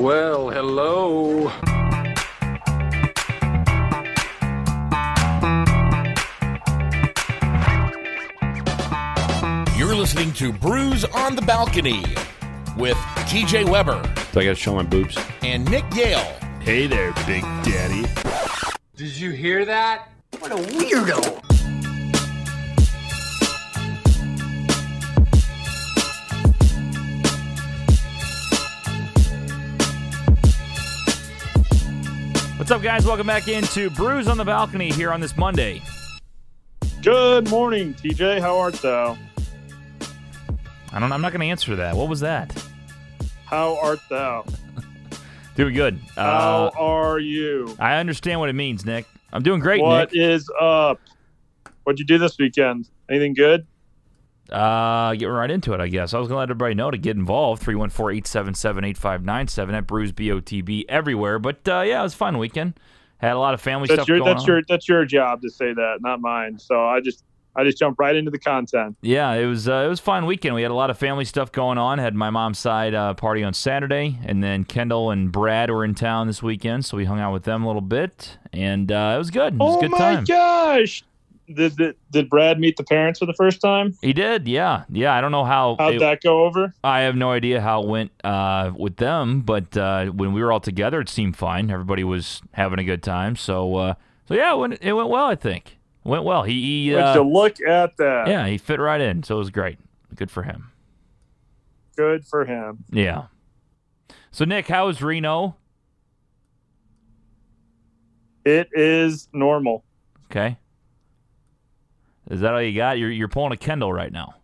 Well, hello. You're listening to Brews on the Balcony with TJ Weber So I got to show my boobs. and Nick Yale. Hey there, Big Daddy. Did you hear that? What a weirdo. What's up, guys? Welcome back into Brews on the Balcony here on this Monday. Good morning, TJ. How art thou? I don't. I'm not going to answer that. What was that? How art thou? Doing good. How Uh, are you? I understand what it means, Nick. I'm doing great, What Nick. is up? What'd you do this weekend? Anything good? Uh, get right into it, I guess. I was going to let everybody know to get involved. 314-877-8597 at Brews B-O-T-B everywhere. But uh, yeah, it was a fun weekend. Had a lot of family That's stuff your going that's on. your that's your job to say that, not mine. So I just I just jump right into the content. Yeah, it was uh, it was a fun weekend. We had a lot of family stuff going on. Had my mom's side uh, party on Saturday, and then Kendall and Brad were in town this weekend, so we hung out with them a little bit, and uh, it was good. It was oh a good my time. gosh! Did, did did Brad meet the parents for the first time? He did, yeah, yeah. I don't know how. How'd it- that go over? I have no idea how it went uh, with them, but uh, when we were all together, it seemed fine. Everybody was having a good time, so uh, so yeah, it went, it went well. I think it went well. He, he uh, look at that? yeah, he fit right in, so it was great. Good for him. Good for him. Yeah. So Nick, how is Reno? It is normal. Okay. Is that all you got? You're you're pulling a Kendall right now.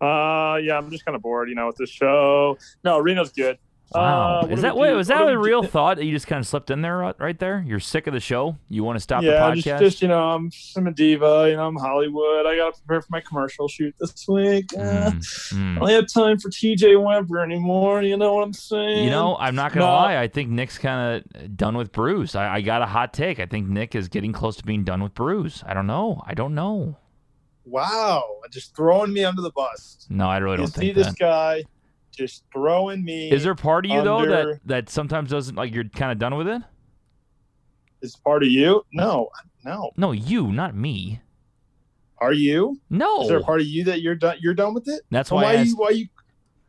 Uh, yeah, I'm just kind of bored, you know, with the show. No, Reno's good. Wow. Uh, Is that wait? Was that a real thought that you just kind of slipped in there right- there? You're sick of the show. You want to stop yeah, the just, podcast? just you know, I'm, I'm a diva. You know, I'm Hollywood. I got to prepare for my commercial shoot this week. Mm, mm. I don't have time for TJ Weber anymore. You know what I'm saying? You know, I'm not gonna No. lie. I think Nick's kind of done with Brews. I, I got a hot take. I think Nick is getting close to being done with Brews. I don't know. I don't know. wow, just throwing me under the bus. No, I really You don't see think this that. guy just throwing me. Is there a part of you though that that sometimes doesn't like you're kind of done with it? is part of you? No, no. No, you, not me. Are you? No, Is there a part of you that you're done? You're done with it? that's why. why I are you why are you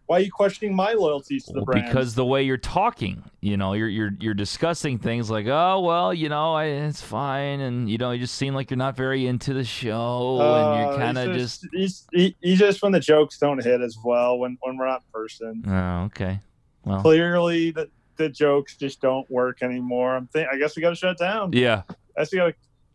why are you questioning my loyalties to the Well, brand? because the way you're talking, you know, you're you're you're discussing things like, oh well, you know, I, it's fine, and you know, you just seem like you're not very into the show, and Uh, you're kind of he's just, he's, he, he's just when the jokes don't hit as well when when we're not in person. oh, okay, well, Clearly, the the jokes just don't work anymore. I'm think I guess we got to shut down. yeah, I see. I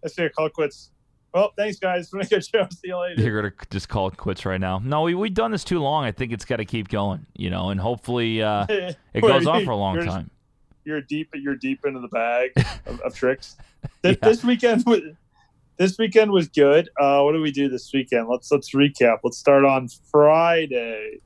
see. A call quits. Well, thanks guys. Make a show. See you later. you're gonna just call it quits right now. No, we we've done this too long. I think it's got to keep going, you know, and hopefully uh, it goes on for a long time. You're deep. You're deep into the bag of, of tricks. This, Yeah. this weekend was. This weekend was good. Uh, what do we do this weekend? Let's let's recap. Let's start on Friday.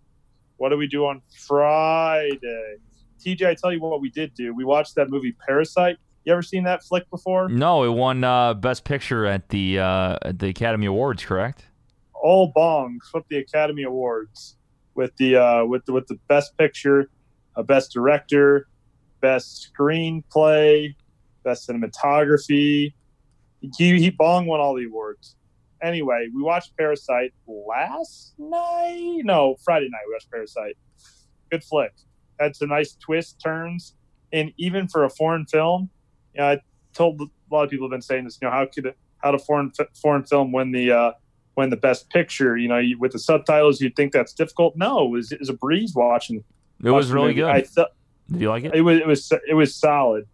What do we do on Friday? TJ, I tell you what we did do. We watched that movie Parasite. You ever seen that flick before? No, it won uh, best picture at the uh, at the Academy Awards, correct? All Bong swept the Academy Awards with the uh, with the, with the best picture, uh, best director, best screenplay, best cinematography. He, he Bong won all the awards. Anyway, we watched Parasite last night. No, Friday night we watched Parasite. Good flick. Had some nice twists, turns, and even for a foreign film, you know, I told a lot of people have been saying this. You know, how could how did a foreign foreign film win the uh, win the best picture? You know, you, with the subtitles, you'd think that's difficult. No, it was, it was a breeze watching. It was watching really good. I thought Did you like it? it was it was it was solid.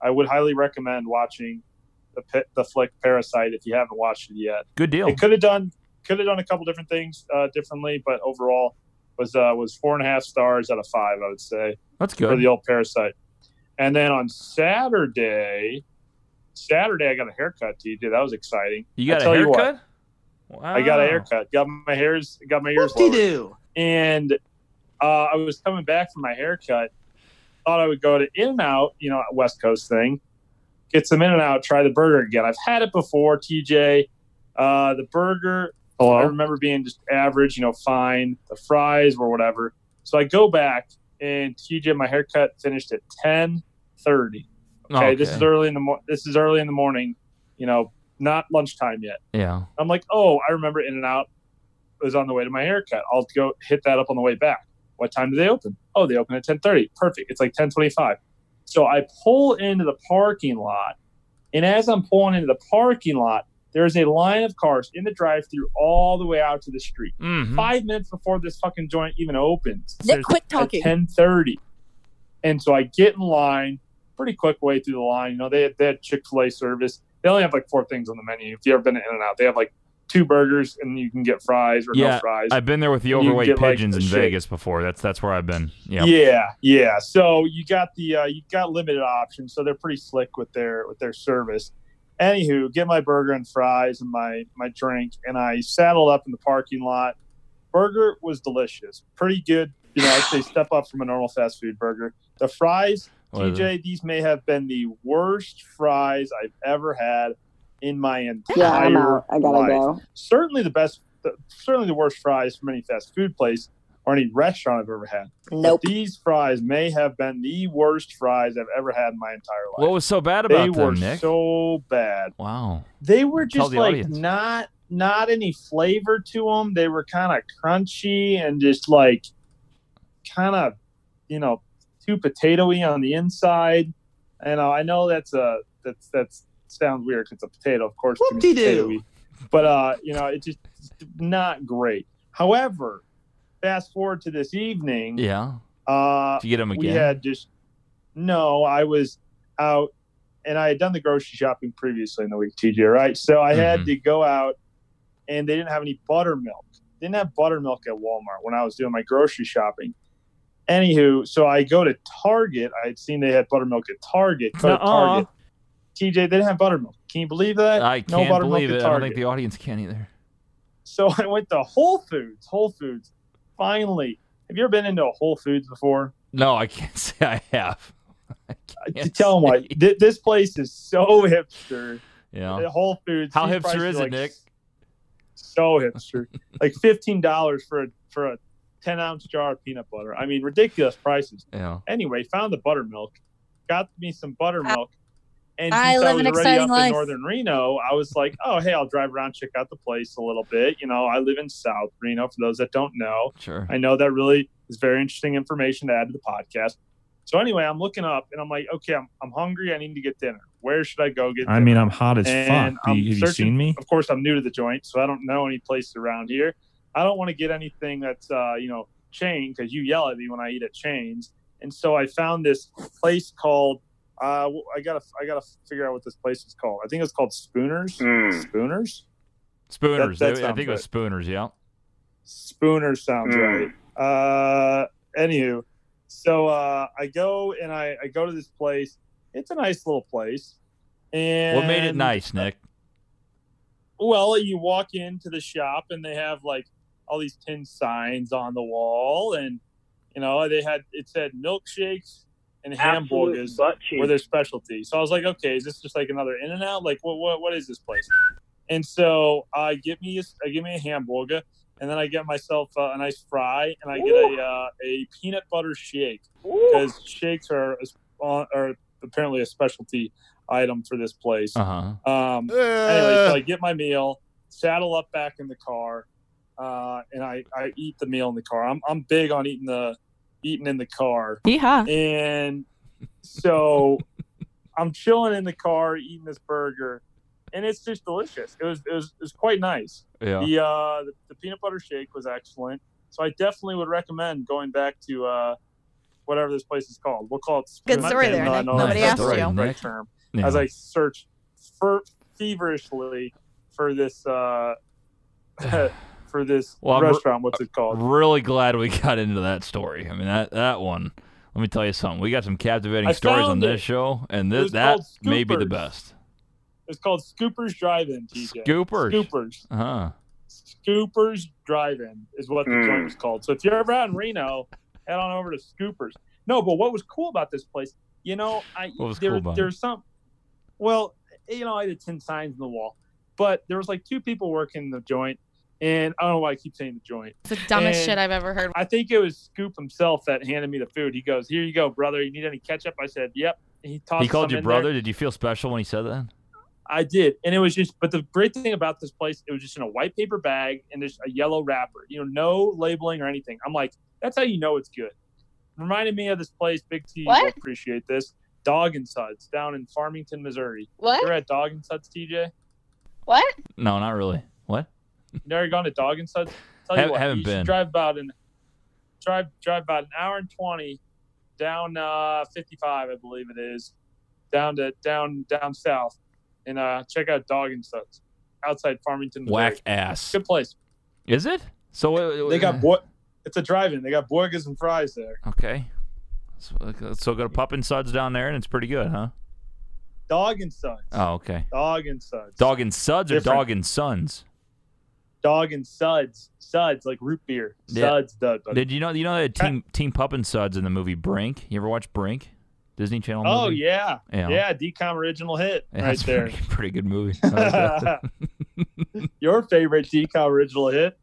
I would highly recommend watching the the flick Parasite if you haven't watched it yet. Good deal. It could have done could have done a couple different things uh, differently, but overall was uh, was four and a half stars out of five. I would say That's good for the old Parasite. And then on Saturday, Saturday I got a haircut. TJ, that was exciting. You got I a tell you what, haircut? Wow. I got a haircut. Got my hairs. Got my ears. lowered. do? and uh, I was coming back from my haircut. Thought I would go to In and Out, you know, West Coast thing. Get some In and Out, try the burger again. I've had it before, TJ. Uh, the burger, I remember being just average, you know, fine. The fries were whatever. So I go back and TJ, my haircut finished at ten thirty. Okay, this is early in the mo- this is early in the morning. You know, not lunchtime yet. Yeah. I'm like, oh, I remember In and Out was on the way to my haircut. I'll go hit that up on the way back. What time do they open? Oh, they open at 10:30. Perfect. It's like 10:25. So I pull into the parking lot, and as I'm pulling into the parking lot, there's a line of cars in the drive-through all the way out to the street. Mhm. Five minutes before this fucking joint even opens. Nick, There's- quit at talking. 10:30, and so I get in line. Pretty quick way through the line. You know, they had, they had Chick Fil A service. They only have like four things on the menu. If you ever been to In and Out, they have like two burgers and you can get fries or Yeah, no fries. I've been there with the overweight get, like, pigeons the in shake. Vegas before. That's that's where I've been. Yeah. Yeah, yeah. So you got the uh, you got limited options, so they're pretty slick with their with their service. Anywho, get my burger and fries and my my drink, and I saddled up in the parking lot. Burger was delicious, pretty good. You know, I'd say step up from a normal fast food burger. The fries, What is it? TJ, these may have been the worst fries I've ever had in my entire Yeah, I'm out. I gotta life go. certainly the best, certainly the worst fries from any fast food place or any restaurant I've ever had. But these fries may have been the worst fries I've ever had in my entire life. What was so bad they about were them, Nick? so bad. wow. They were just the like audience. not not any flavor to them. They were kind of crunchy and just like kind of you know too potatoy on the inside. And uh, I know that's a that's that's sounds weird 'cause it's a potato, of course. it's gonna be Whoop-de-doo. potatoey. But uh, you know, it's just not great. However, fast forward to this evening. Yeah. Uh, Did you get them we again? had just no. I was out, and I had done the grocery shopping previously in the week, TJ. Right, so I had Mhm. to go out, and they didn't have any buttermilk. Didn't have buttermilk at Walmart when I was doing my grocery shopping. Anywho, so I go to Target. I had seen they had buttermilk at Target. Go to Target. TJ, they didn't have buttermilk. Can you believe that? I no can't buttermilk believe at it. I don't think the audience can either. So I went to Whole Foods. Whole Foods. Finally, have you ever been into a Whole Foods before? No, I can't say I have. I to can't tell them what th- this place is so hipster. Yeah. Whole Foods. How hipster is are it, like Nick? So hipster, like fifteen dollars for a for a ten ounce jar of peanut butter. I mean, ridiculous prices. Yeah. Anyway, found the buttermilk, got me some buttermilk, and I since live I was an already exciting up life. in northern Reno, I was like, oh hey, I'll drive around, check out the place a little bit. You know, I live in South Reno. For those that don't know, Sure. I know that really is very interesting information to add to the podcast. So anyway, I'm looking up and I'm like, okay, I'm, I'm hungry. I need to get dinner. Where should I go get? I mean, I'm hot as And fuck. You- I'm have you searching- seen me? of course, I'm new to the joint, so I don't know any places around here. I don't want to get anything that's uh, you know chain because you yell at me when I eat at chains. And so I found this place called. Uh, I gotta I gotta figure out what this place is called. I think it's called Spooners. Spooners. Spooners. that They- I sounds think it was. Spooners. Yeah. Spooners sounds right. Uh, anywho, so uh, I go and I, I go to this place. It's a nice little place. And What made it nice, Nick? Well, you walk into the shop and they have like all these tin signs on the wall, and you know they had it said milkshakes and hamburgers were their specialty. So I was like, okay, is this just like another In and Out? Like, what what what is this place? And so I get me a, I get me a hamburger, and then I get myself uh, a nice fry, and I get a uh, a peanut butter shake because shakes are uh, are apparently a specialty item for this place. Uh huh. Um, anyway, so I get my meal, saddle up back in the car, uh, and I, I eat the meal in the car. I'm, I'm big on eating the eating in the car, Yeehaw. and so I'm chilling in the car eating this burger, and it's just delicious. It was it was, it was quite nice. Yeah. The, uh, the the peanut butter shake was excellent, so I definitely would recommend going back to uh, whatever this place is called. We'll call it. Good story there, though Nick. know Nobody asked not the you. right Nick. term Yeah. as I search fer- feverishly for this uh, for this Well, I'm- restaurant. What's it called? really glad we got into that story. I mean that that one. Let me tell you something. We got some captivating I stories on found this it. show, and It this that may be the best. It's called Scoopers Drive-In. TJ. Scoopers. Scoopers. Uh-huh. Scoopers Drive-In is what the joint is called. So if you're ever out in Reno, head on over to Scoopers. No, but what was cool about this place? You know, I What was there, cool about it? there's some. Well, you know, I had ten signs in the wall, but there was like two people working the joint, and I don't know why I keep saying the joint. It's the dumbest And- shit I've ever heard. I think it was Scoop himself that handed me the food. He goes, "Here you go, brother. You need any ketchup?" I said, "Yep." And he tossed He called some you in brother. there. Did you feel special when he said that? I did, and it was just. But the great thing about this place, it was just in a white paper bag and there's a yellow wrapper. You know, no labeling or anything. I'm like, that's how you know it's good. Reminded me of this place, Big T. What? You'll appreciate this. Dog and Suds down in Farmington, Missouri. What? You're at Dog and Suds, TJ. What? No, No, not really. What? You never gone to Dog and Suds? Tell you what, haven't you should been. drive about an drive drive about an hour and twenty down uh, fifty five, I believe it is, down to down down south, and uh, check out Dog and Suds outside Farmington. Missouri. Whack ass. Good place. Is it? So uh, They got boy. It's a drive-in. They got burgers and fries there. Okay. So, so got a pup and suds down there, and it's pretty good, huh? Dog and Suds. Oh, okay. Dog and Suds. Dog and suds or Different. dog and sons? Dog and Suds. Suds like root beer. Yeah. Suds. Dud. buddy. Did you know? You know that team Team Pup and Suds in the movie Brink? You ever watch Brink? Disney Channel. Oh yeah. Yeah. Yeah. DCOM original hit Yeah, right there. Pretty, pretty good movie. Like. Your favorite DCOM original hit?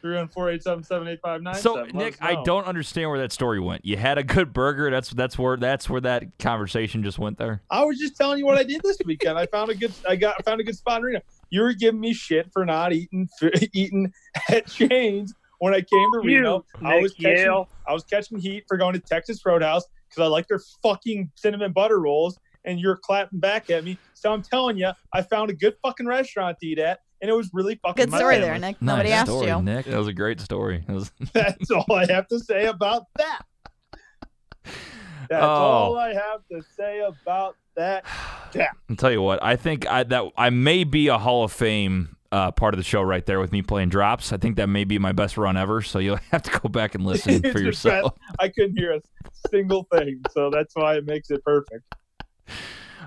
Three one four eight seven seven eight five nine. So Nick, I don't understand where that story went. You had a good burger. That's that's where that's where that conversation just went there. I was just telling you what I did this weekend. I found a good. I got I found a good spot in Reno. You were giving me shit for not eating eating at Chains when I came to Reno. I was Nick catching Yale. I was catching heat for going to Texas Roadhouse because I like their fucking cinnamon butter rolls, and you're clapping back at me. So I'm telling you, I found a good fucking restaurant to eat at, and it was really fucking. Good my story family. there, Nick. Nobody nice asked story, you. Nick. That was a great story. Was- That's all I have to say about that. That's Oh. all I have to say about that. Yeah. I'll tell you what. I think I, that I may be a Hall of Fame uh, part of the show right there with me playing drops. I think that may be my best run ever. So you'll have to go back and listen for yourself. I couldn't hear a single thing, so that's why it makes it perfect.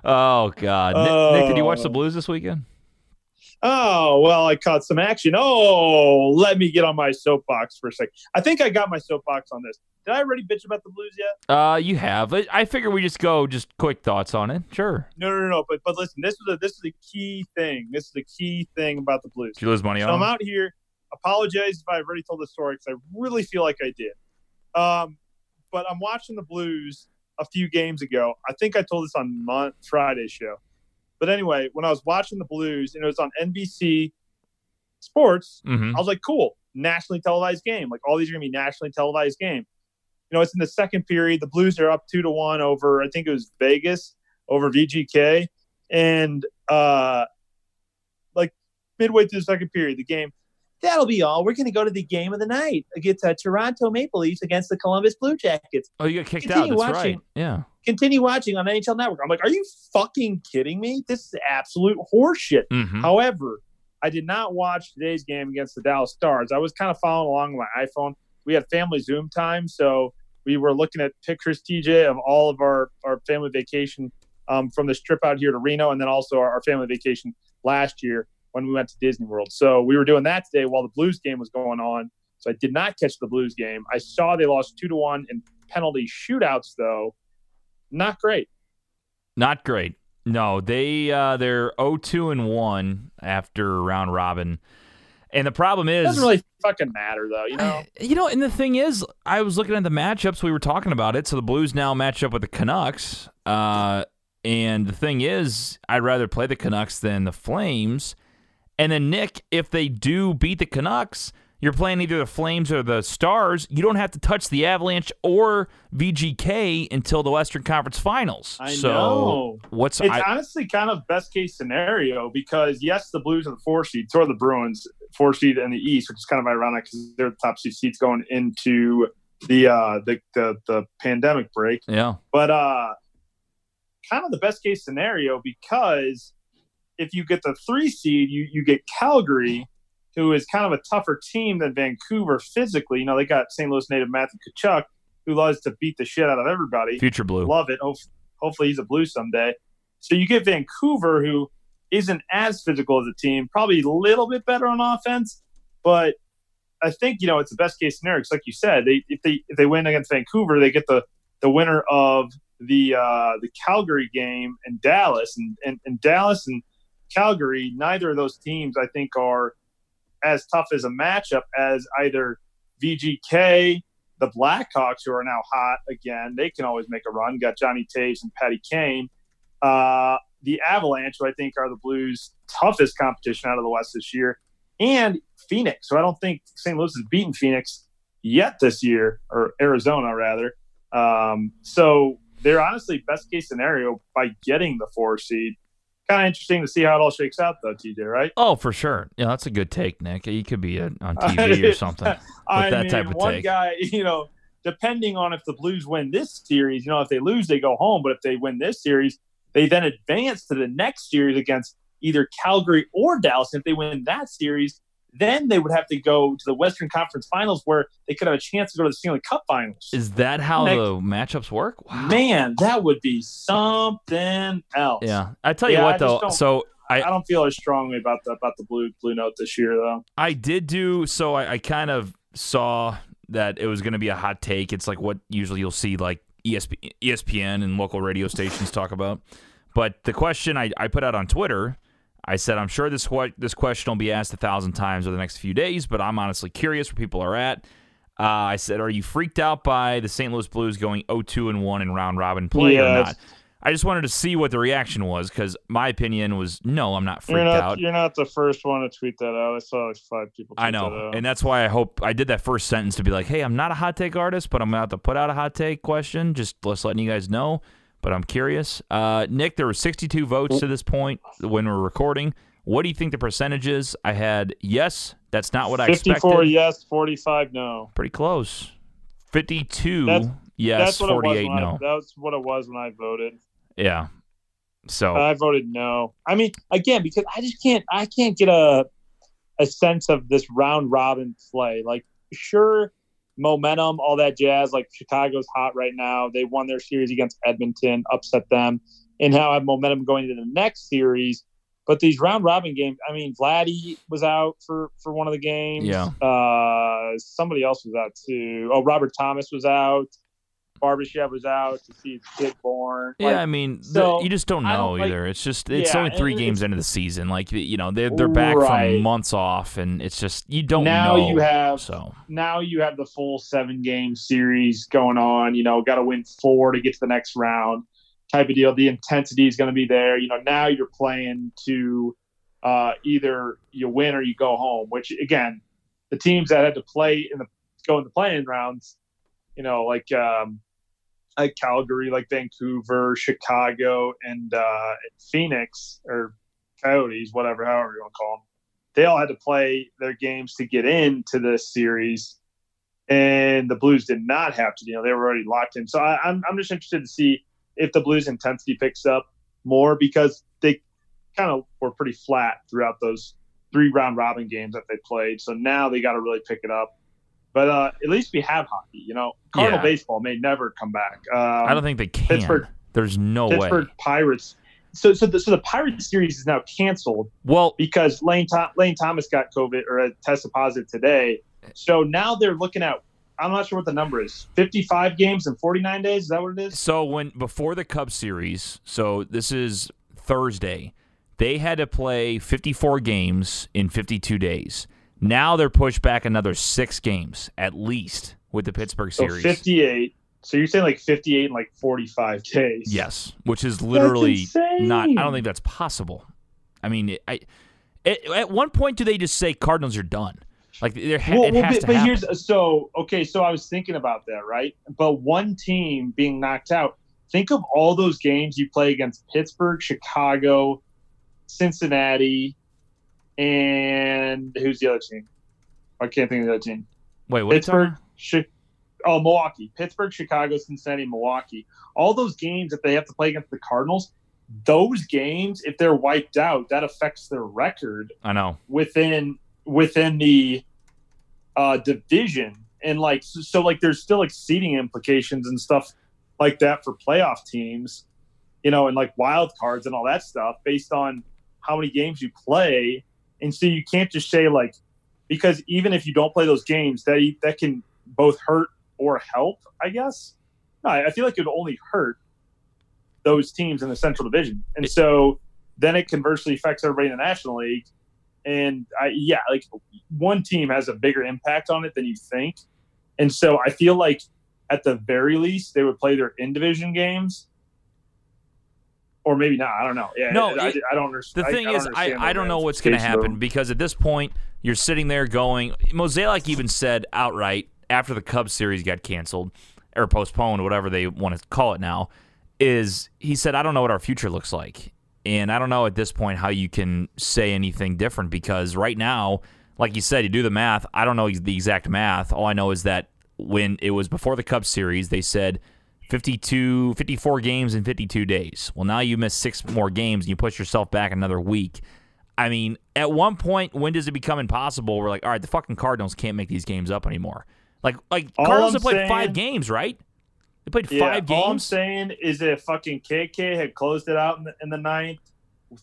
Oh God, Nick, Nick, did you watch the Oh. Blues this weekend? Oh well, I caught some action. Oh, let me get on my soapbox for a sec. I think I got my soapbox on this. Did I already bitch about the Blues yet? Uh, you have. I, figure we just go just quick thoughts on it. Sure. No, no, no, no. But but listen, this is a this is the key thing. This is the key thing about the Blues. Did you lose money So on? I'm them? out here. Apologize if I've already told the story because I really feel like I did. Um, but I'm watching the Blues a few games ago. I think I told this on Mon- Friday's show. But anyway, when I was watching the Blues and it was on NBC Sports, Mhm. I was like, cool, nationally televised game. Like all these are gonna be nationally televised game. You know, it's in the second period. The Blues are up two to one over. I think it was Vegas over VGK, and uh, like midway through the second period, the game. That'll be all. We're going to go to the game of the night against uh, Toronto Maple Leafs against the Columbus Blue Jackets. Oh, you got kicked out. That's watching. right. Yeah. Continue watching on NHL Network. I'm like, are you fucking kidding me? This is absolute horseshit. Mm-hmm. However, I did not watch today's game against the Dallas Stars. I was kind of following along on my iPhone. We had family Zoom time, so we were looking at pictures, TJ, of all of our, our family vacation um, from this trip out here to Reno, and then also our, our family vacation last year when we went to Disney World. So we were doing that today while the Blues game was going on. So I did not catch the Blues game. I saw they lost two to one in penalty shootouts, though. Not great. Not great. No, they uh, they're 0-2 and one after round robin, and the problem It is doesn't really fucking matter, though. You know. You know, and the thing is, I was looking at the matchups. We were talking about it. So the Blues now match up with the Canucks. Uh, and the thing is, I'd rather play the Canucks than the Flames. And then, Nick, if they do beat the Canucks, you're playing either the Flames or the Stars. You don't have to touch the Avalanche or VGK until the Western Conference Finals. I so know. what's It's I, honestly kind of best case scenario because yes, the Blues are the four seed, so are the Bruins four seed in the East, which is kind of ironic because they're the top two seeds going into the uh the the, the pandemic break. yeah. But uh kind of the best case scenario because if you get the three seed, you you get Calgary, who is kind of a tougher team than Vancouver physically. You know, they got St. Louis native Matthew Tkachuk, who loves to beat the shit out of everybody. Future Blue. Love it. Hopefully he's a blue someday. So you get Vancouver, who isn't as physical as a team, probably a little bit better on offense, but I think you know it's the best case scenario. Because like you said, they if they if they win against Vancouver, they get the the winner of the uh, the Calgary game and Dallas, and, and and Dallas and Calgary, neither of those teams I think are as tough as a matchup as either VGK, the Blackhawks, who are now hot again. They can always make a run. Got Johnny Toews and Patty Kane. Uh, the Avalanche, who I think are the Blues' toughest competition out of the West this year, and Phoenix. So I don't think St. Louis has beaten Phoenix yet this year, or Arizona rather. Um, so they're honestly best case scenario by getting the four seed. Kind of interesting to see how it all shakes out, though, TJ. Right? Oh, for sure. Yeah, that's a good take, Nick. He could be on TV or something with I that mean, type of one take. guy, you know, depending on if the Blues win this series, you know, if they lose, they go home. But if they win this series, they then advance to the next series against either Calgary or Dallas. And If they win that series, then they would have to go to the Western Conference Finals, where they could have a chance to go to the Stanley Cup Finals. Is that how Nick- the matchups work? Wow. Man, that would be something else. Yeah. I tell you Yeah, what just though. So I, I don't feel as strongly about the about the blue blue note this year, though. I did do so. I, I kind of saw that it was going to be a hot take. It's like what usually you'll see like ESP, ESPN and local radio stations talk about. But the question I, I put out on Twitter, I said I'm sure this que- this question will be asked a thousand times over the next few days, but I'm honestly curious where people are at. Uh, I said, are you freaked out by the St. Louis Blues going 0-2 and 1 in round robin play or not? I just wanted to see what the reaction was because my opinion was no, I'm not freaked You're not out. you're not the first one to tweet that out. I saw like five people. Tweet I know, and that's why I hope I did that first sentence to be like, "Hey, I'm not a hot take artist, but I'm about to put out a hot take question, just just letting you guys know." But I'm curious, uh, Nick. There were 62 votes to this point when we're recording. What do you think the percentage is? I had yes. That's not what I 54 expected. yes, 45 no. Pretty close. 52 That's- yes, That's what it was 48 when I, no. that's what it was when I voted. Yeah. So I voted no. I mean, again, because I just can't I can't get a a sense of this round robin play. Like, sure, momentum, all that jazz. Like Chicago's hot right now. They won their series against Edmonton, upset them, and now have momentum going into the next series. But these round robin games, I mean, Vladdy was out for for one of the games. Yeah. Uh, somebody else was out too. Oh, Robert Thomas was out. Barbashev was out to see his kid born. yeah, Like, I mean, the- you just don't know don't, like- either. It's just it's Yeah, only three games into the season. Like you know, they're they're back Right. from months off, and it's just you don't now know. you have so now you have the full seven game series going on. You know, got to win four to get to the next round, type of deal. The intensity is going to be there. You know, now you're playing to uh, either you win or you go home. Which again, the teams that had to play in the go in the playing rounds, you know, like um, like Calgary, like Vancouver, Chicago, and uh, Phoenix or Coyotes, whatever, however you want to call them they all had to play their games to get into this series, and the Blues did not have to. You know, they were already locked in. So I, I'm I'm just interested to see if the Blues intensity picks up more because they kind of were pretty flat throughout those three round robin games that they played. So now they got to really pick it up. But uh, at least we have hockey. You know, Cardinal Yeah. baseball may never come back. Um, I don't think they can. Pittsburgh- There's no Pittsburgh way. Pittsburgh Pirates. So so the, so the Pirates series is now canceled Well, because Lane, Tho- Lane Thomas got COVID or uh, tested positive today. So now they're looking at, I'm not sure what the number is 55 games in 49 days. Is that what it is? so when before the Cubs series, so this is Thursday, they had to play 54 games in 52 days. Now they're pushed back another six games at least with the Pittsburgh series. So 58. So you're saying like 58 in like 45 days? Yes, which is literally not. I don't think that's possible. I mean, it, I at, at one point do they just say Cardinals are done? Like there, ha- Well, it well, has but, to but happen. here's so okay. So I was thinking about that, right? But one team being knocked out. Think of all those games you play against Pittsburgh, Chicago, Cincinnati, and who's the other team? I can't think of the other team. Wait, what? Are you talking Pittsburgh, Chi- oh Milwaukee, Pittsburgh, Chicago, Cincinnati, Milwaukee. All those games that they have to play against the Cardinals, those games, if they're wiped out, that affects their record I know. within within the uh, division, and like so, so, like there's still like seating implications and stuff like that for playoff teams, you know, and like wild cards and all that stuff based on how many games you play, and so you can't just say like because even if you don't play those games, that that can both hurt or help, I guess. No, I feel like it would only hurt those teams in the Central Division, and so then it conversely affects everybody in the National League and I yeah, like one team has a bigger impact on it than you think, and so I feel like at the very least they would play their in division games. Or maybe not. I don't know. Yeah, No, I, it- I don't understand. The thing is, I, understand I the don't know what's going to happen because at this point, you're sitting there going. Mozeliak even said outright after the Cubs series got canceled or postponed, whatever they want to call it now, is he said, I don't know what our future looks like. And I don't know at this point how you can say anything different because right now, like you said, you do the math. I don't know the exact math. All I know is that when it was before the Cubs series, they said 52, 54 games in 52 days. Well, now you miss six more games and you push yourself back another week. I mean, at one point, when does it become impossible? We're like, all right, the fucking Cardinals can't make these games up anymore. Like, like All Cardinals I'm have played saying- five games, right? They played Yeah, five all I'm saying is if fucking KK had closed it out in the, in the ninth,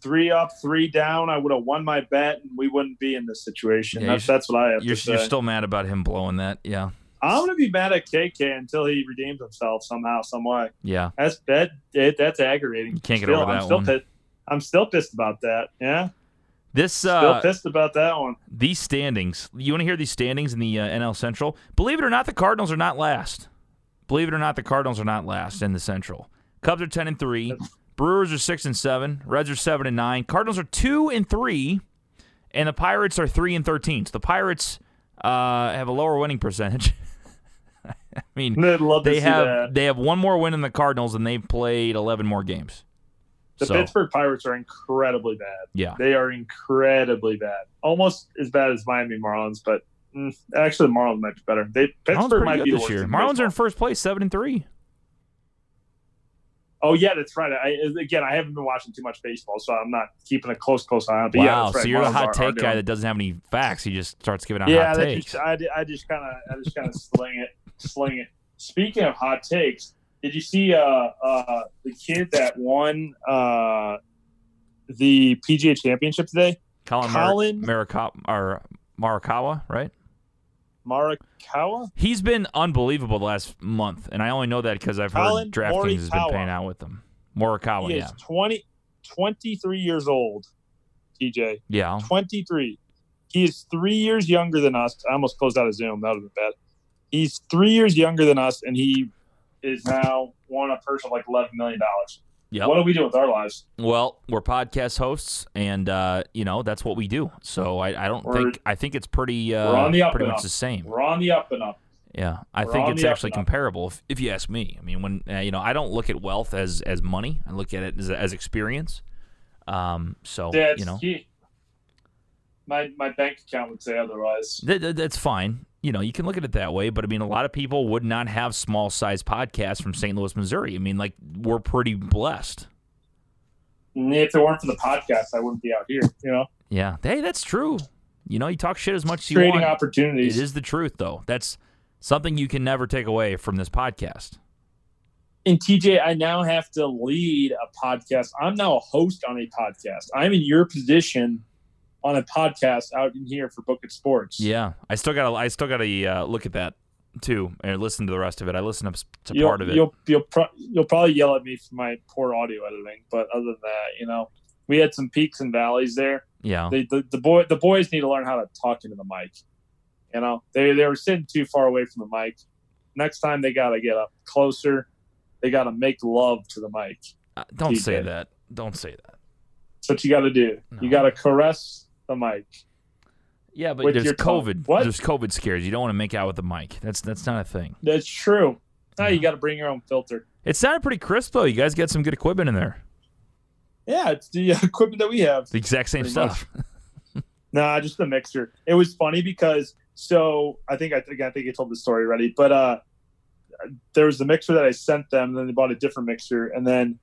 three up, three down, I would have won my bet and we wouldn't be in this situation. Yeah, that's, that's what I have You're, to say. you're still mad about him blowing that, yeah, I'm gonna be mad at KK until he redeems himself somehow, some way. yeah. That's that. It, that's aggravating. You can't get Still, over I'm that still one. Pissed, I'm still pissed about that. Yeah, This still uh, pissed about that one. these standings. You want to hear these standings in the uh, NL Central? Believe it or not, the Cardinals are not last. Believe it or not, the Cardinals are not last in the Central. Cubs are ten and three. Brewers are six and seven. Reds are seven and nine. Cardinals are two and three, and the Pirates are three and thirteen. So the Pirates uh, have a lower winning percentage. I mean, I'd love to they have that. they have one more win in the Cardinals, and they've played eleven more games. The so Pittsburgh Pirates are incredibly bad. yeah, They are incredibly bad, almost as bad as Miami Marlins. But mm, actually, the Marlins might be better. They Pittsburgh might be this year. Marlins are in first place, seven and three. Oh yeah, that's right. I, again, I haven't been watching too much baseball, so I'm not keeping a close, close eye on. But yeah, wow, that's right. so you're the Marlins hot are- are take guy that doesn't have any facts. He just starts giving out yeah, hot takes. just, I, I just kind of, I just kind of sling it, sling it. Speaking of hot takes, did you see uh, uh, the kid that won uh, the PGA Championship today? Collin, Collin- Mar- or Morikawa, right? Morikawa. He's been unbelievable the last month, and I only know that because I've Collin heard DraftKings has been paying out with him. Morikawa, he yeah, is 20, 23 years old. TJ, yeah. 23. He is three years younger than us. I almost closed out of Zoom. That would have been bad. He's three years younger than us, and he is now won a purse of like eleven million dollars. Yep. What do we do with our lives? Well, we're podcast hosts, and uh, you know that's what we do. So I, I don't We're- think I think it's pretty uh, we're on the up pretty and much up. the same. We're on the up and up. Yeah, I We're think it's actually comparable. If, if you ask me, I mean, when uh, you know, I don't look at wealth as as money. I look at it as, as experience. Um, so That's you know, key. My my bank account would say otherwise. Th- th- that's fine. You know, you can look at it that way, but I mean, a lot of people would not have small size podcasts from St. Louis, Missouri. I mean, like we're pretty blessed. If it weren't for the podcast, I wouldn't be out here. You know, Yeah, hey, that's true. You know, you talk shit as much as you creating want. opportunities. It is the truth, though. That's something you can never take away from this podcast. And TJ, I now have to lead a podcast. I'm now a host on a podcast. I'm in your position on a podcast out in here for Book It Sports. Yeah, I still got to. I still got to uh, look at that too and listen to the rest of it. I listened to, to part of it. You'll you'll pro- you'll probably yell at me for my poor audio editing, but other than that, you know, we had some peaks and valleys there. yeah, They, the the boy the boys need to learn how to talk into the mic. You know, they they were sitting too far away from the mic. Next time they got to get up closer. They got to make love to the mic. Uh, don't say that. Don't say that. That's what you got to do. No. You got to caress the mic. Yeah, but there's. COVID. What? There's COVID scares. You don't want to make out with the mic. That's that's not a thing. That's true. Now you got to bring your own filter. It sounded pretty crisp though. You guys got some good equipment in there. Yeah, it's the equipment that we have. The exact same stuff. Nah, just the mixer. It was funny because so I think I think I think I told the story already, but uh, there was the mixer that I sent them, and then they bought a different mixer, and then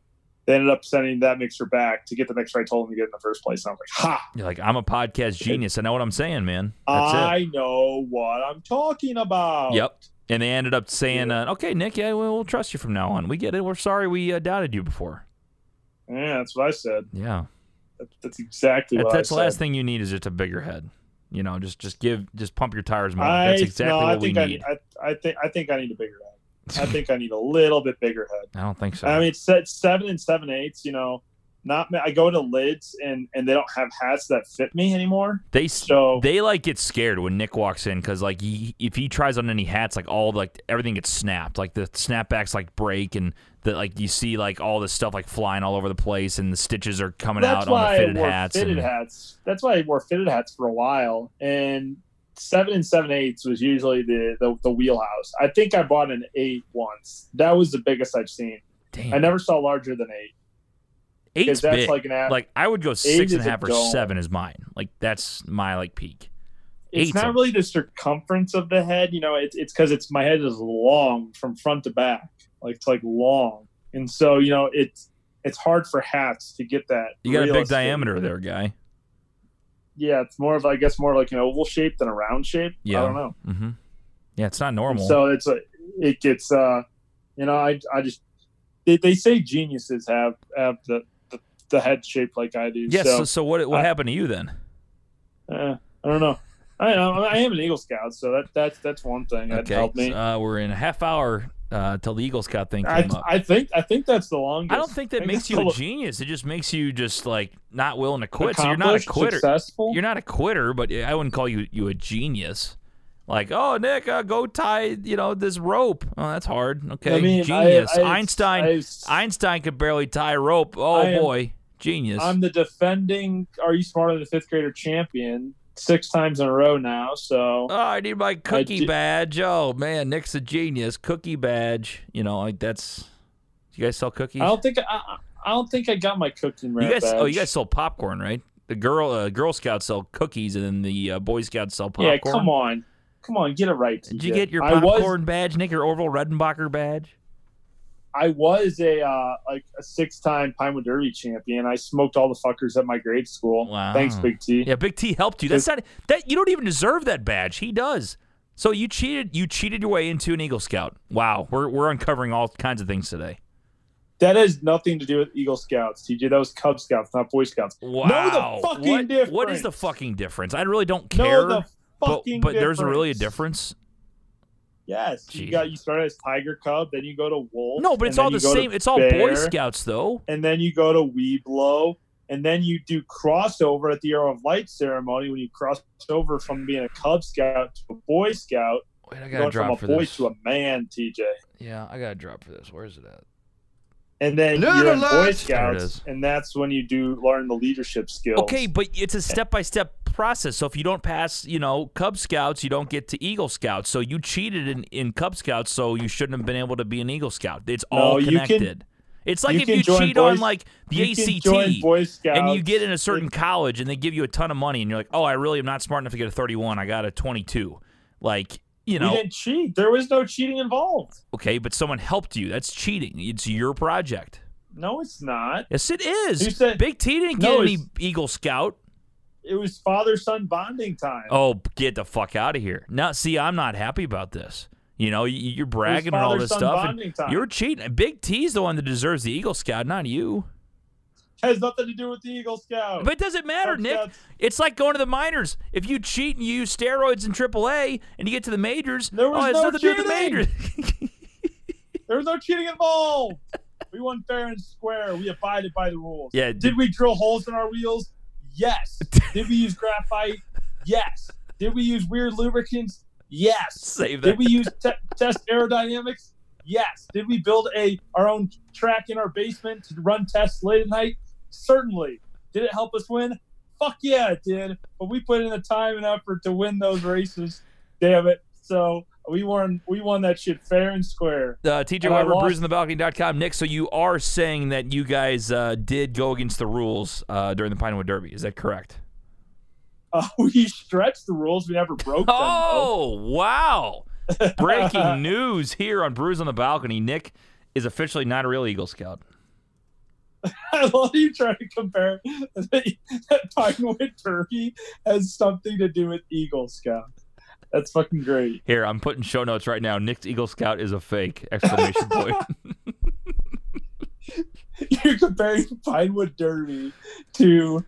they ended up sending that mixer back to get the mixer I told them to get in the first place. And I was like, "Ha! You're like, I'm a podcast genius. I know what I'm saying, man. That's I know what I'm talking about." Yep. And they ended up saying, uh, "Okay, Nick, yeah, we'll, we'll trust you from now on. We get it. We're sorry we uh, doubted you before." Yeah, that's what I said. Yeah, That, that's exactly That- that's the last thing you need is just a bigger head. You know, just just give, just pump your tires more. I, that's exactly no, what we need. I, I, I think I think I need a bigger head. I think I need a little bit bigger head. I don't think so. I mean, it's, seven and seven eighths. You know, not I go to lids and and they don't have hats that fit me anymore. They So they like get scared when Nick walks in because like he, if he tries on any hats, like all like everything gets snapped, like the snapbacks like break and the like you see like all this stuff like flying all over the place and the stitches are coming that's out on the fitted hats. fitted and- hats. That's why I wore fitted hats for a while. And seven and seven eighths was usually the, the the wheelhouse. I think I bought an eight once. That was the biggest I've seen. Damn, I never saw larger than eight eight's that's big. like an app. like I would go six and a half a or dome. seven is mine. Like that's my like peak. it's not a- really the circumference of the head. You know, it's it's because it's my head is long from front to back. Like it's like long, and so you know it's it's hard for hats to get that. You got a big diameter there, guy. Yeah, it's more of I guess more like an oval shape than a round shape. Yeah. I don't know. Mm-hmm. Yeah, it's not normal. So it's a it gets uh you know I I just they, they say geniuses have have the, the the head shaped like I do. yes. So So, so what what I- happened to you then? uh, I don't know. I I am an Eagle Scout, so that that's that's one thing that Okay, helped me. Uh, we're in a half hour uh, till the Eagle Scout thing I, up. I think I think that's the longest. I don't think that I makes you a genius. It just makes you just like not willing to quit. So you're not a quitter. Successful. You're not a quitter, but I wouldn't call you you a genius. Like, oh Nick, uh, go tie you know this rope. Oh, that's hard. Okay, I mean, genius. I- Einstein. Einstein could barely tie a rope. Oh am- boy, genius. I'm the defending Are You Smarter Than a Fifth Grader champion six times in a row now. So Oh, I need my cookie badge. Oh man, Nick's a genius. Cookie badge. You know, like that's. You guys sell cookies? I don't think I, I don't think I got my cooking you guys. Oh, you guys sell popcorn, right? The girl, uh, Girl Scouts sell cookies, and then the uh, Boy Scouts sell popcorn. Yeah, come on, come on, get it right. Did you get your popcorn was badge, Nick, or Orville Redenbacher badge? I was a uh, like a six time Pinewood Derby champion. I smoked all the fuckers at my grade school. Wow. Thanks, Big T. Yeah, Big T helped you. That's not that. You don't even deserve that badge. He does. So you cheated. You cheated your way into an Eagle Scout. Wow, we're we're uncovering all kinds of things today. That has nothing to do with Eagle Scouts, TJ. That was Cub Scouts, not Boy Scouts. Wow. Know the fucking what, difference. What is the fucking difference? I really don't care. Know the but fucking but there's really a difference. Yes, Gee. you got you start as Tiger Cub, then you go to Wolf. No, but it's all the to same. It's all Boy Scouts though. and then you go to Webelo, and then you do crossover at the Arrow of Light ceremony when you cross over from being a Cub Scout to a Boy Scout, Wait, I going from drop a for boy this. to a man, TJ. Yeah, I gotta drop for this. Where is it at? And then Nerd you're in! Boy Scouts, and that's when you do learn the leadership skills. Okay, but it's a step by step process. So if you don't pass, you know, Cub Scouts, you don't get to Eagle Scouts. So you cheated in, in Cub Scouts, so you shouldn't have been able to be an Eagle Scout. It's No, all you can- connected. it's like you if you cheat Boy- on like the you can ACT join Boy Scouts, and you get in a certain college and they give you a ton of money and you're like, oh, I really am not smart enough to get a 31. I got a 22. Like, you we didn't cheat. There was no cheating involved. okay, but someone helped you. That's cheating. It's your project. No, it's not. Yes, it is. You said- Big T didn't get No, any Eagle Scout. It was father son bonding time. Oh, get the fuck out of here. Now, see, I'm not happy about this. You know, you- you're bragging and all this stuff. You're cheating. Big T's the one that deserves the Eagle Scout, not you. Has nothing to do with the Eagle Scout. But it doesn't matter, Cub Nick. Scouts- It's like going to the minors. If you cheat and you use steroids in AAA and you get to the majors, There was oh, no nothing to do with the majors. cheating. There was no cheating involved. We won fair and square. We abided by the rules. Yeah, Did we drill holes in our wheels? Yes. Did we use graphite? Yes. Did we use weird lubricants? Yes. Save that. Did we use te- test aerodynamics? Yes. Did we build a our own track in our basement to run tests late at night? Certainly. Did it help us win? Fuck yeah, it did. But we put in the time and effort to win those races. Damn it. So we won. We won that shit fair and square. Uh, TJ Weber, brewsonthebalcony.com. Nick, so you are saying that you guys uh, did go against the rules uh, during the Pinewood Derby. Is that correct? Uh, we stretched the rules. We never broke them. though. Oh, wow. Breaking news here on Brews on the Balcony. Nick is officially not a real Eagle Scout. I love you trying to compare that Pinewood Derby has something to do with Eagle Scout. That's fucking great. Here, I'm putting show notes right now. Nick's Eagle Scout is a fake! Exclamation point. You're comparing Pinewood Derby to.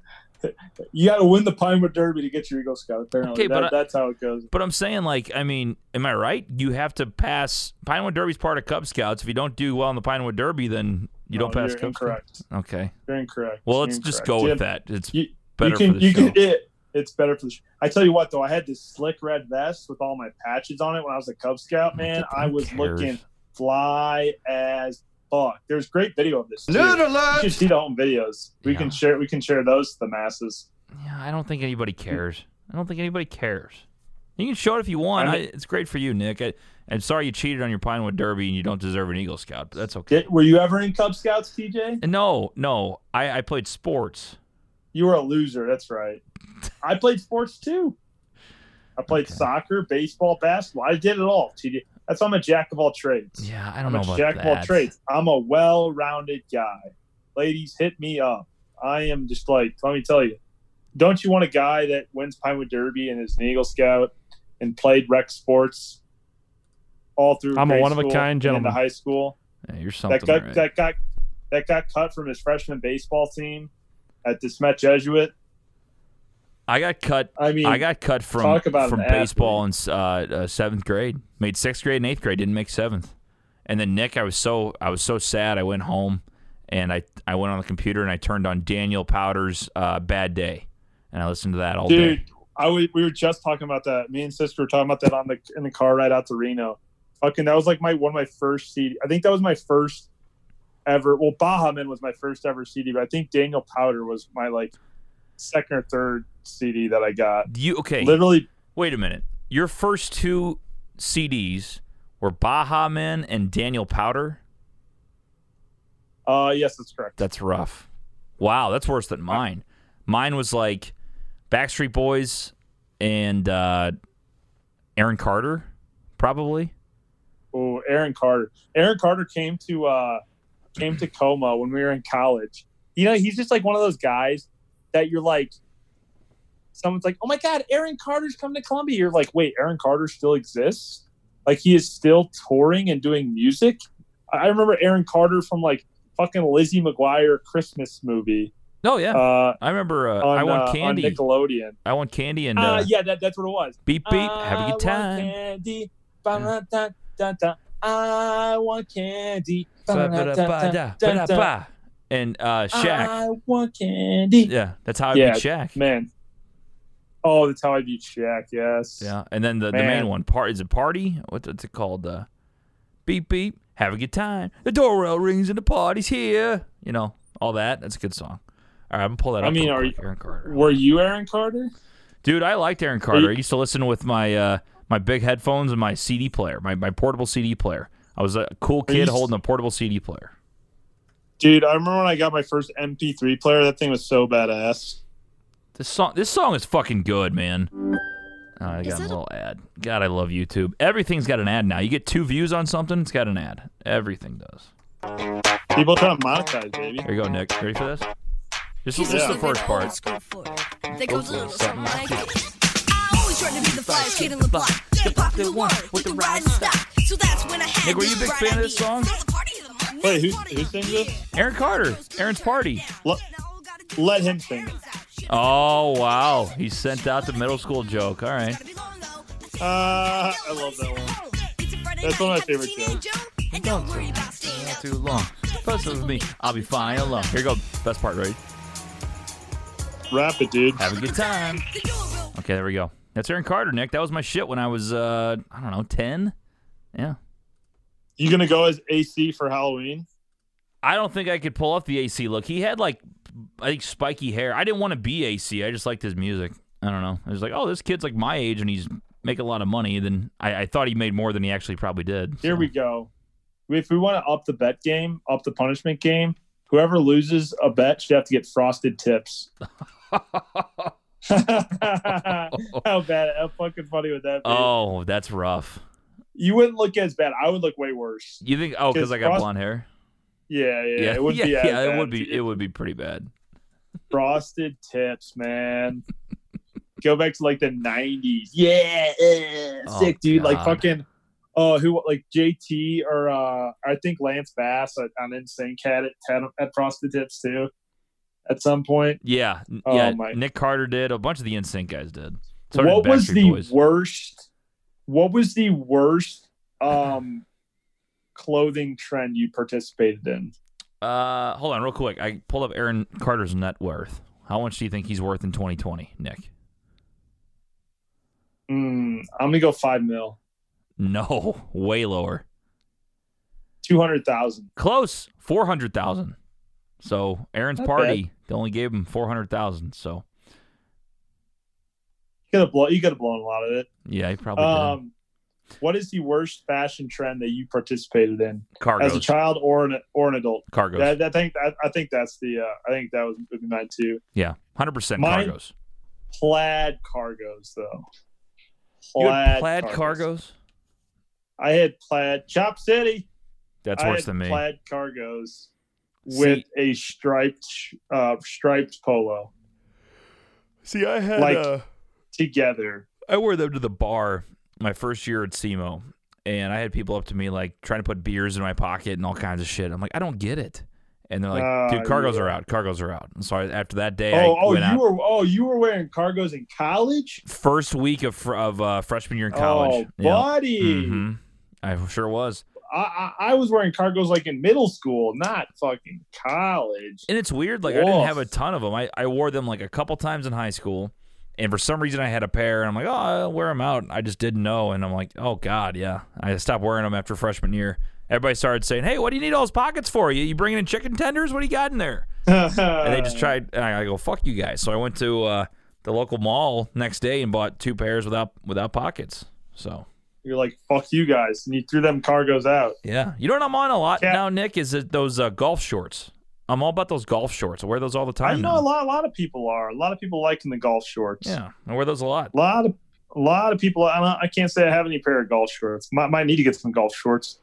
You got to win the Pinewood Derby to get your Eagle Scout. Apparently, Okay, but That- I- that's how it goes. But I'm saying, like, I mean, am I right? You have to pass. Pinewood Derby's part of Cub Scouts. If you don't do well in the Pinewood Derby, then You don't pass you're Cub incorrect. Scouts? Okay. You're incorrect. Well, You're let's just incorrect. go with that. It's You, better you can, for the you show. can, it, it's better for the show. I tell you what, though, I had this slick red vest with all my patches on it when I was a Cub Scout. Man, I was cares? looking fly as fuck. There's great video of this. Too. Nerd You should see the home videos. We Yeah. can share. We can share those to the masses. Yeah, I don't think anybody cares. I don't think anybody cares. You can show it if you want. I I it's great for you, Nick. I, I'm sorry you cheated on your Pinewood Derby and you don't deserve an Eagle Scout, but that's okay. Did, were you ever in Cub Scouts, TJ? No, no, I, I played sports. You were a loser. That's right. I played sports too. I played Okay. soccer, baseball, basketball. I did it all. TJ. That's why I'm a jack of all trades. Yeah, I don't I'm know a jack that. of all trades. I'm a well-rounded guy. Ladies, hit me up. I am just like, let me tell you. Don't you want a guy that wins Pinewood Derby and is an Eagle Scout and played rec sports all through? I'm a one-of-a-kind gentleman. into high school. Yeah, you're something. That got right. that got that got cut from his freshman baseball team at De Smet Jesuit. I got cut. I mean, I got cut from talk about from an baseball in uh, uh, seventh grade. Made sixth grade and eighth grade. Didn't make seventh. And then Nick, I was so I was so sad. I went home and I I went on the computer and I turned on Daniel Powter's uh, Bad Day, and I listened to that all dude. day. I we were just talking about that. Me and sister were talking about that on the in the car ride out to Reno. Fucking, that was like my one of my first CD. I think that was my first ever. Well, Baha Men was my first ever CD, but I think Daniel Powter was my like second or third CD that I got. You okay? Literally, Wait a minute. Your first two CDs were Baha Men and Daniel Powter. uh, yes, that's correct. That's rough. Wow, that's worse than mine. Mine was like Backstreet Boys and uh, Aaron Carter, probably. Oh, Aaron Carter. Aaron Carter came to uh came to CoMo when we were in college. You know, he's just like one of those guys that you're like someone's like, "Oh my god, Aaron Carter's coming to Columbia." You're like, "Wait, Aaron Carter still exists?" Like he is still touring and doing music. I I remember Aaron Carter from like fucking Lizzie McGuire Christmas movie Oh yeah, uh, I remember. Uh, on, I want uh, on candy. Nickelodeon. I want candy and uh, Uh, yeah, that, that's what it was. beep beep. Have a I good time. Candy. Ba-da-da-da-da. I want candy. Ba-da-ba. And uh, Shaq. I want candy. Yeah, that's how I Yeah, beat Shaq. Man. Oh, that's how I beat Shaq. Yes. Yeah, and then the, the main one, part is it party? What's what's it called? Uh, beep beep. Have a good time. The doorbell rings and the party's here. You know all that. That's a good song. All right, I'm gonna pull that I up. mean, are you- Aaron Carter? Were you Aaron Carter? Dude, I liked Aaron Carter. you- I used to listen with my uh, my big headphones and my CD player, my, my portable CD player. I was a cool Are you kid holding a portable CD player. Dude, I remember when I got my first MP3 player. That thing was so badass. This song, this song is fucking good, man. Oh, I got a little ad. God, I love YouTube. Everything's got an ad now. You get two views on something, it's got an ad. Everything does. People trying to monetize, baby. Here you go, Nick. Ready for this? This is He's this is the first part. They go to little something like this. Always try to be the flyest kid in the block. The popular one with the rising stock. So that's when I had Nick, were you a big fan of this song? Party to the money. Wait, who, who sings this? Aaron Carter. Aaron's party. Let, let him sing it. Oh wow, he sent out the middle school joke. All right. Uh, I love that one. That's one of my favorite shows. And don't worry about staying Not up. too long. Fuss with me. I'll be fine alone. Here you go. Best part, ready? Rap it, dude. Have a good time. Okay, there we go. That's Aaron Carter, Nick. That was my shit when I was uh I don't know, ten. Yeah. You gonna go as AC for Halloween? I don't think I could pull off the AC look. He had like I think spiky hair. I didn't want to be AC. I just liked his music. I don't know. I was like, oh, this kid's like my age and he's making a lot of money. Then I, I thought he made more than he actually probably did. Here so. we go. If we want to up the bet game, up the punishment game, whoever loses a bet should have to get frosted tips. how bad? How fucking funny would that be? oh, that's rough. you wouldn't look as bad. I would look way worse. You think? Oh, because I got frost- blonde hair. Yeah, yeah. Yeah, It would yeah, be. yeah. It would be. It would be pretty bad. frosted tips, man. Go back to like the '90s. Yeah, eh, Oh, sick, dude. Like fucking. Oh, who like JT or uh I think Lance Bass on on NSYNC had it had, had frosted tips too. At some point, Yeah, Oh, yeah. my- Nick Carter did. A bunch of the NSYNC guys did. So did what was the Boys. worst? What was the worst um clothing trend you participated in? Uh, hold on, real quick. I pulled up Aaron Carter's net worth. How much do you think he's worth in 2020, Nick? Mm, I'm gonna go five mil, No, way lower. two hundred thousand. Close, four hundred thousand. So Aaron's Not party, they only gave him four hundred thousand. So You could have blown. You could have blown a lot of it. yeah, he probably did. Um, what is the worst fashion trend that you participated in Cargos, as a child or an or an adult? cargos. That, I think I, I think that's the. Uh, I think that was mine too. yeah, hundred percent cargos. Plaid cargos though. Had plaid cargos. I had plaid Chop City. That's I worse than me. Plaid cargos with See- a striped uh, striped polo See, I had Like- uh, together. I wore them to the bar my first year at SEMO, and I had people up to me like trying to put beers in my pocket and all kinds of shit. I'm like, I don't get it. And they're like, Ah, dude, cargos yeah. are out. Cargos are out. And so I, after that day, Oh, I oh, went you out. were oh you were wearing cargos in college. First week of of uh, freshman year in college. Oh, buddy. hmm I sure was. I, I I was wearing cargos like in middle school, not fucking college. And it's weird. Like I didn't have a ton of them. I, I wore them like a couple times in high school, and for some reason I had a pair. And I'm like, oh, I'll wear them out. I just didn't know, and I'm like, oh god, yeah. I stopped wearing them after freshman year. Everybody started saying, hey, what do you need all those pockets for? You you bringing in chicken tenders? What do you got in there? And they just tried. And I go, fuck you guys. So I went to uh, the local mall next day and bought two pairs without without pockets. So You're like fuck you guys, and you threw them cargos out. yeah, you know what I'm on a lot now, Nick, is those uh, golf shorts. I'm all about those golf shorts. I wear those all the time. I know now. a lot. A lot of people are. A lot of people liking the golf shorts. Yeah, I wear those a lot. A lot of a lot of people. I, don't, I can't say I have any pair of golf shorts. Might, might need to get some golf shorts.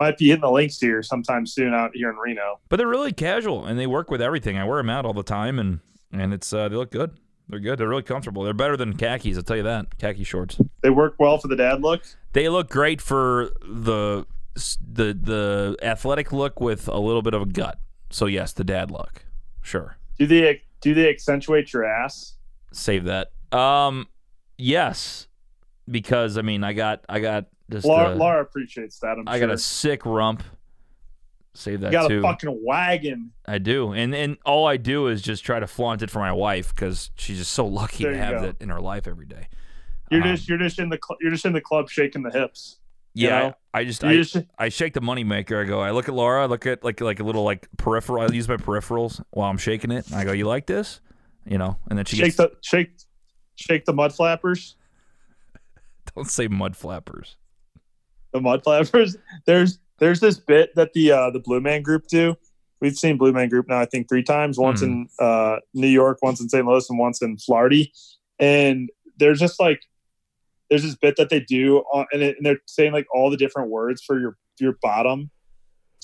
Might be hitting the links here sometime soon out here in Reno. But they're really casual and they work with everything. I wear them out all the time and and it's uh, they look good. They're good. They're really comfortable. They're better than khakis. I'll tell you that. Khaki shorts. They work well for the dad look. They look great for the the the athletic look with a little bit of a gut. So yes, the dad look. Sure. Do they do they accentuate your ass? Save that. Um yes. Because I mean I got I got just Laura, uh, Laura appreciates that. I'm I sure. got a sick rump. Save that you got too. a fucking wagon. I do, and and all I do is just try to flaunt it for my wife because she's just so lucky There to have go. it in her life every day. You're Um, just you're just in the cl- you're just in the club shaking the hips. you Yeah, know? I, I just I, just- I shake the moneymaker. I go. I look at Laura. I look at like like a little like peripheral. I use my peripherals while I'm shaking it. I go, "You like this?" You know, and then she shake gets. the shake shake the mud flappers. don't say mud flappers. The mud flappers. There's there's this bit that the uh, the Blue Man Group do. We've seen Blue Man Group now I think three times. Once in uh, New York, once in St. Louis, and once in Florida. And there's just like there's this bit that they do, on, and, it, and they're saying like all the different words for your your bottom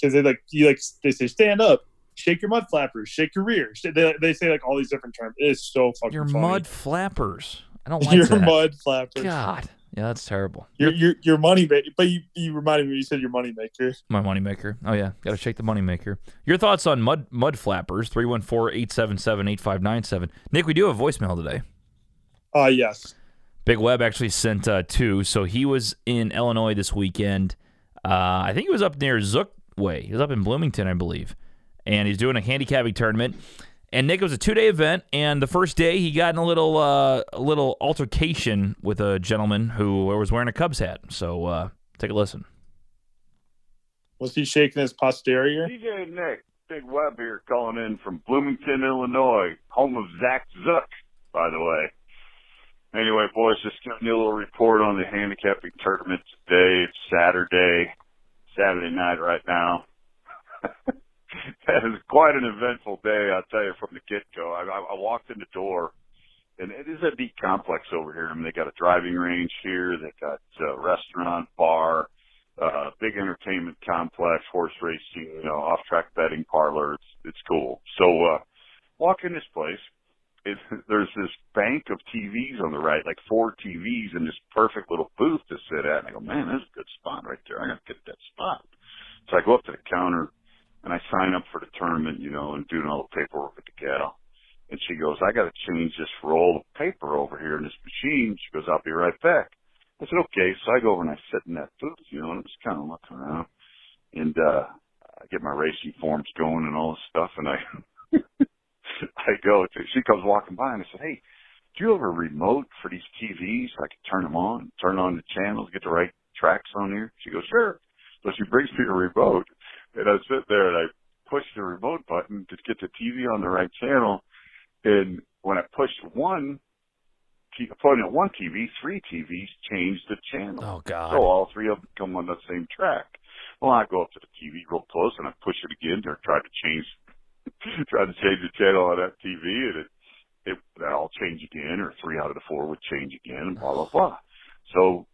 because they like you like they say stand up, shake your mud flappers, shake your rear. They, they say like all these different terms. It's so fucking Your funny. mud flappers. I don't like your that. mud flappers. God, yeah, that's terrible. Your your your money maker, but you, you reminded me. You said your money maker. My moneymaker. Oh yeah, got to shake the moneymaker. Your thoughts on mud mud flappers? 314-877-8597. Nick, we do have voicemail today. Ah, yes. Big Web actually sent uh, two. So he was in Illinois this weekend. Uh, I think he was up near Zook Way. He was up in Bloomington, I believe. And he's doing a handicapping tournament. And Nick, it was a two day event. And the first day, he got in a little uh, a little altercation with a gentleman who was wearing a Cubs hat. So uh, take a listen. Was he shaking his posterior? DJ Nick, Big Web here, calling in from Bloomington, Illinois, home of Zach Zook, by the way. Anyway, boys, just giving you a little report on the handicapping tournament today. It's Saturday, Saturday night right now. that is quite an eventful day, I'll tell you from the get-go. I, I, I walked in the door, and it is a neat complex over here. I mean, they got a driving range here, they got a restaurant, bar, uh, big entertainment complex, horse racing, you know, off-track betting parlor. It's, it's cool. So, uh, walk in this place. It, there's this bank of TVs on the right, like four TVs in this perfect little booth to sit at. And I go, man, that's a good spot right there. I got to get that spot. So I go up to the counter and I sign up for the tournament, you know, and doing all the paperwork with the gal. And she goes, I got to change this roll of paper over here in this machine. She goes, I'll be right back. I said, okay. So I go over and I sit in that booth, you know, and I'm just kind of looking around. And, uh, I get my racing forms going and all this stuff, and I I go to. She comes walking by, and I said, "Hey, do you have a remote for these TVs? I can turn them on, turn on the channels, get the right tracks on here." She goes, "Sure." So she brings me a remote, and I sit there and I push the remote button to get the TV on the right channel. And when I pushed one, putting at one TV, three TVs changed the channel. Oh God. So all three of them come on the same track. Well, I go up to the TV real close and I push it again to try to change, try to change the channel on that TV, and it it that'll change again, or three out of the four would change again, and blah blah blah. So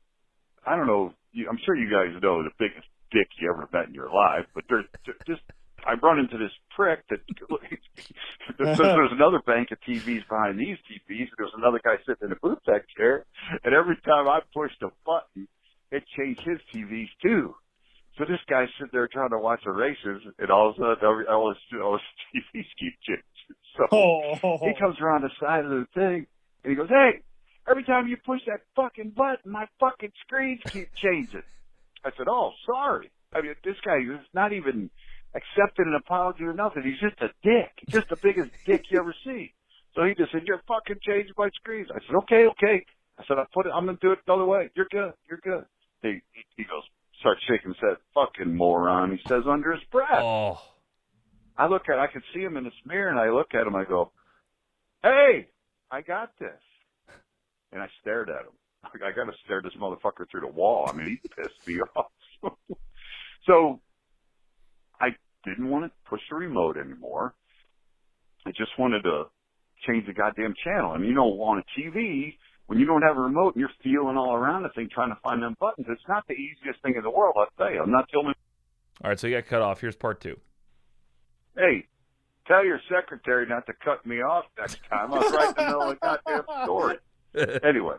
I don't know. I'm sure you guys know the biggest dick you ever met in your life, but there's just I run into this prick that there's, there's another bank of TVs behind these TVs. And there's another guy sitting in a booth tech chair, and every time I pushed a button, it changed his TVs too. So this guy's sitting there trying to watch the races, and all of a sudden, every, all his, all his TVs keep changing. So Oh, he comes around the side of the thing, and he goes, "Hey, every time you push that fucking button, my fucking screens keep changing." I said, "Oh, sorry." I mean, this guy is not even accepting an apology or nothing. He's just a dick. He's just the biggest dick you ever see. So he just said, "You're fucking changing my screens." I said, "Okay, okay." I said, "I put it. I'm gonna do it the other way. You're good. You're good." He, he goes, starts shaking his head. Fucking moron. He says under his breath. Oh. I look at, I can see him in this mirror, and I look at him. I go, "Hey, I got this," and I stared at him. I got to stare this motherfucker through the wall. I mean, he pissed me off. so I didn't want to push the remote anymore. I just wanted to change the goddamn channel. And you know, on a TV, when you don't have a remote and you're feeling all around the thing trying to find them buttons, it's not the easiest thing in the world. I'll tell you. I'm not the only All right, so you got cut off. Here's part two. Hey, tell your secretary not to cut me off next time. I was right in the middle of the goddamn story. Anyway,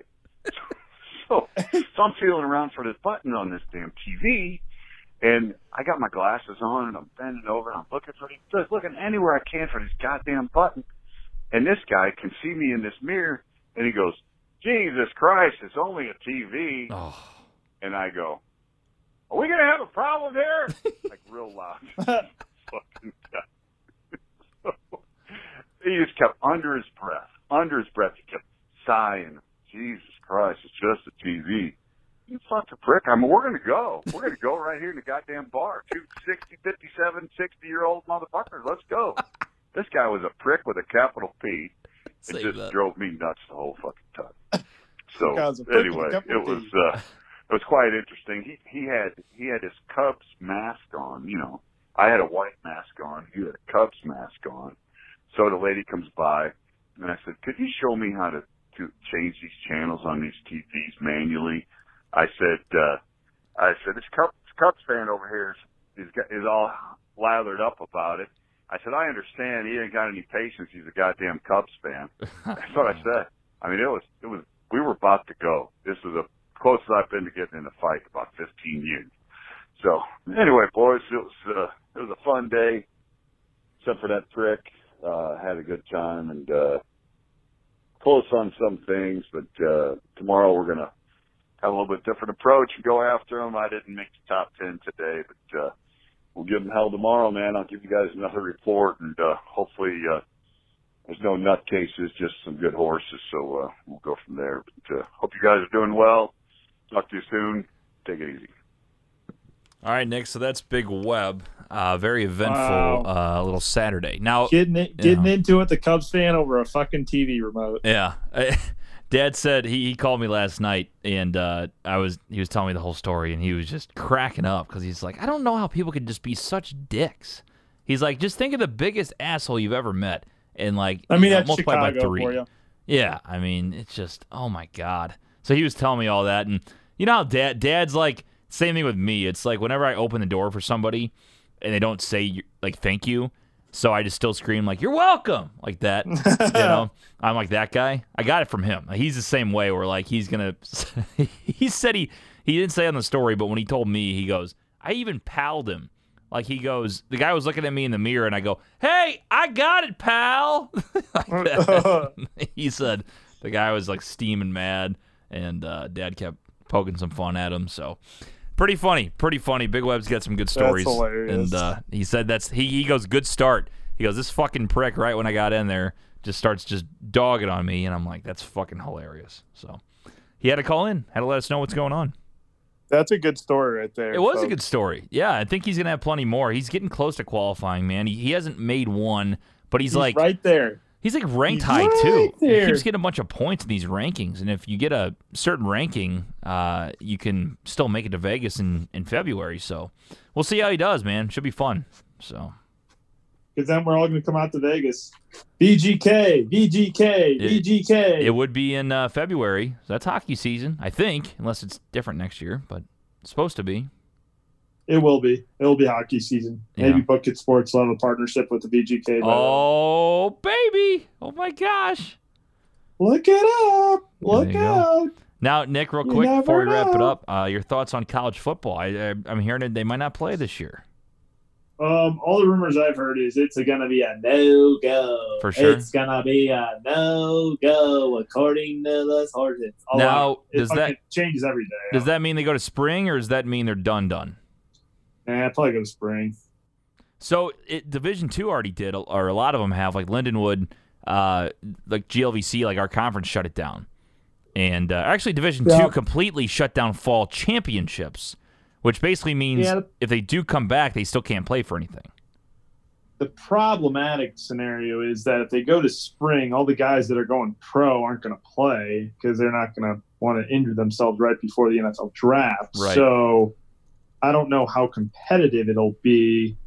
so, so I'm feeling around for this button on this damn TV, and I got my glasses on, and I'm bending over, and I'm looking for just looking anywhere I can for this goddamn button. And this guy can see me in this mirror, and he goes, "Jesus Christ, it's only a TV." Oh. And I go, "Are we gonna have a problem here?" like real loud. Fucking guy. he just kept under his breath, under his breath. He kept sighing. Jesus Christ, it's just a TV. You fucking prick. I mean, we're gonna go. We're gonna go right here in the goddamn bar. Two 60, 57, 60 year old motherfuckers. Let's go. This guy was a prick with a capital P. It just that. drove me nuts the whole fucking time. So Guy's a prick with a anyway, it was uh, it was quite interesting. He he had he had his Cubs mask on. You know, I had a white mask on. He had a Cubs mask on. So the lady comes by, and I said, "Could you show me how to to change these channels on these TVs manually?" I said, uh, "I said this Cubs Cubs fan over here is is, is all lathered up about it." I said, "I understand. He ain't got any patience. He's a goddamn Cubs fan." That's what I said. I mean, it was it was we were about to go. This was the closest I've been to getting in a fight about 15 years. So anyway, boys, it was uh, it was a fun day, except for that prick. Uh, had a good time and uh, close on some things, but uh, tomorrow we're gonna have a little bit different approach and go after them. I didn't make the top 10 today, but uh, we'll give them hell tomorrow, man. I'll give you guys another report and uh, hopefully. Uh, there's no nutcases, just some good horses. So uh, we'll go from there. But uh, hope you guys are doing well. Talk to you soon. Take it easy. All right, Nick. So that's Big Web. Uh, very eventful Wow. uh, little Saturday. Now, getting it, getting Yeah. into it, the Cubs fan over a fucking TV remote. Yeah. Dad said he, he called me last night and uh, I was he was telling me the whole story and he was just cracking up because he's like, I don't know how people could just be such dicks. He's like, just think of the biggest asshole you've ever met and like I mean, you know, that's multiply by Chicago three. for you. Yeah, I mean, it's just oh my god. So he was telling me all that, and you know how dad dad's like same thing with me. It's like whenever I open the door for somebody and they don't say like thank you, so I just still scream like you're welcome like that. you know, I'm like that guy. I got it from him. He's the same way. Where like he's gonna. he said he he didn't say on the story, but when he told me, he goes, I even palled him. Like he goes, the guy was looking at me in the mirror, and I go, "Hey, I got it, pal." he said the guy was like steaming mad, and uh, Dad kept poking some fun at him. So pretty funny, pretty funny. Big Web's got some good stories, hilarious. and uh, he said that's he. He goes good start. He goes this fucking prick right when I got in there just starts just dogging on me, and I'm like that's fucking hilarious. So he had to call in, had to let us know what's going on. That's a good story right there. It was a good story. Yeah, I think he's gonna have plenty more. He's getting close to qualifying, man. He, he hasn't made one, but he's, He's like right there. He's like ranked high right too. He keeps getting a bunch of points in these rankings, and if you get a certain ranking, uh, you can still make it to Vegas in, in February. So we'll see how he does, man. Should be fun. So Because then we're all going to come out to Vegas. VGK, VGK, It- it would be in uh, February. So that's hockey season, I think, unless it's different next year, but it's supposed to be. It will be. It will be hockey season. Maybe Yeah. Bucket Sports will have a partnership with the VGK. Oh baby! Oh my gosh! Look it up. Look you go. Now, Nick, real quick before we wrap it up, uh, your thoughts on college football? I, I, I'm hearing that they might not play this year. Um, all the rumors I've heard is it's gonna be a no go. For sure. It's gonna be a no go according to the sources. Now, does that- changes every day? Does that mean they go to spring, or does that mean they're done done? Nah, probably go spring. So it, Division Two already did, or a lot of them have. Like Lindenwood, uh, like GLVC, like our conference shut it down, and uh, actually Division Yeah. Two completely shut down fall championships, which basically means Yeah. if they do come back, they still can't play for anything. The problematic scenario is that if they go to spring, all the guys that are going pro aren't going to play because they're not going to want to injure themselves right before the NFL draft. Right. So I don't know how competitive it'll be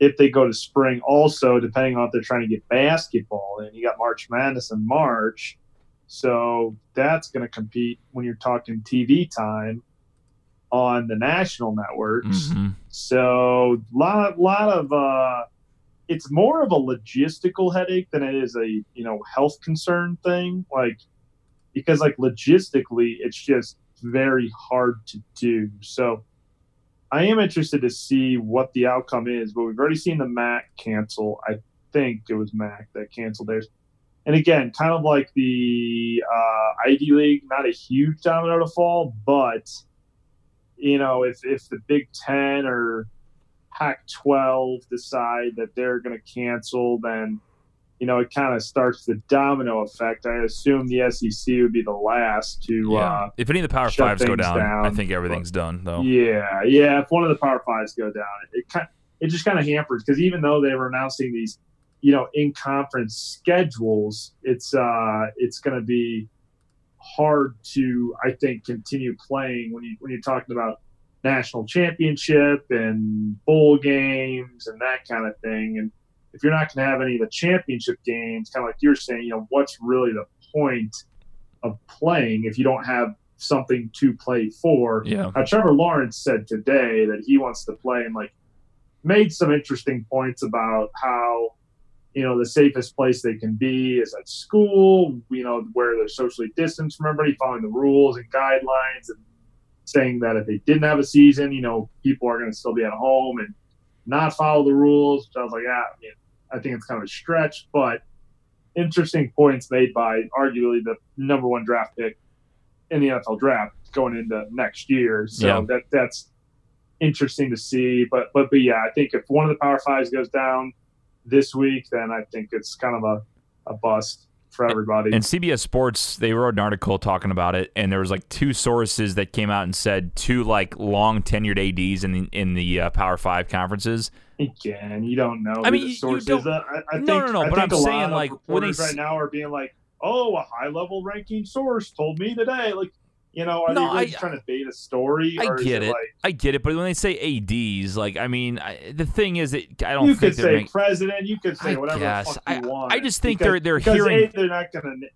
if they go to spring. Also, depending on if they're trying to get basketball in, you got March Madness in March. So that's going to compete when you're talking TV time on the national networks. Mhm. So lot lot of uh it's more of a logistical headache than it is a you know health concern thing. Like because like logistically it's just very hard to do. So I am interested to see what the outcome is, but we've already seen the MAC cancel. I think it was MAC that canceled theirs. And again, kind of like the uh, Ivy League, not a huge domino to fall, but you know, if if the Big Ten or Pac-12 decide that they're going to cancel, then you know it kind of starts the domino effect. I assume the SEC would be the last to. Yeah. Uh, if any of the Power Fives go things down, I think everything's done though. yeah, yeah. If one of the Power Fives go down, it, it kind it just kind of hampers because even though they were announcing these, you know, in conference schedules, it's uh it's going to be hard to I think continue playing when you when you're talking about national championship and bowl games and that kind of thing. And if you're not going to have any of the championship games, kind of like you're saying, you know, what's really the point of playing if you don't have something to play for? Yeah. Uh, Trevor Lawrence said today that he wants to play and like made some interesting points about how you know the safest place they can be is at school. You know where they're socially distanced from everybody, following the rules and guidelines, and saying that if they didn't have a season, you know people are going to still be at home and not follow the rules. So I was like, ah, I, mean, I think it's kind of a stretch, but interesting points made by arguably the number one draft pick in the NFL draft going into next year. So Yeah. that that's interesting to see. But but but yeah, I think if one of the Power Fives goes down this week, then I think it's kind of a, a bust for everybody. And CBS Sports, they wrote an article talking about it, and there was like two sources that came out and said two like long tenured ADs in the in the uh, Power Five conferences. Again, you don't know. I mean, the you- you don't- I, I think, No, no, no, I but I'm saying, like, when they right now are being like, "Oh, a high level ranking source told me today." Like, you know, are No, they really I- just trying to bait a story? I get it. Like, I get it, but when they say ADs, like I mean, I, the thing is that I don't you think could say making- president. You could say I whatever guess. the fuck you I- want. I just think Because- they're- they're hearing- A, they're not going to.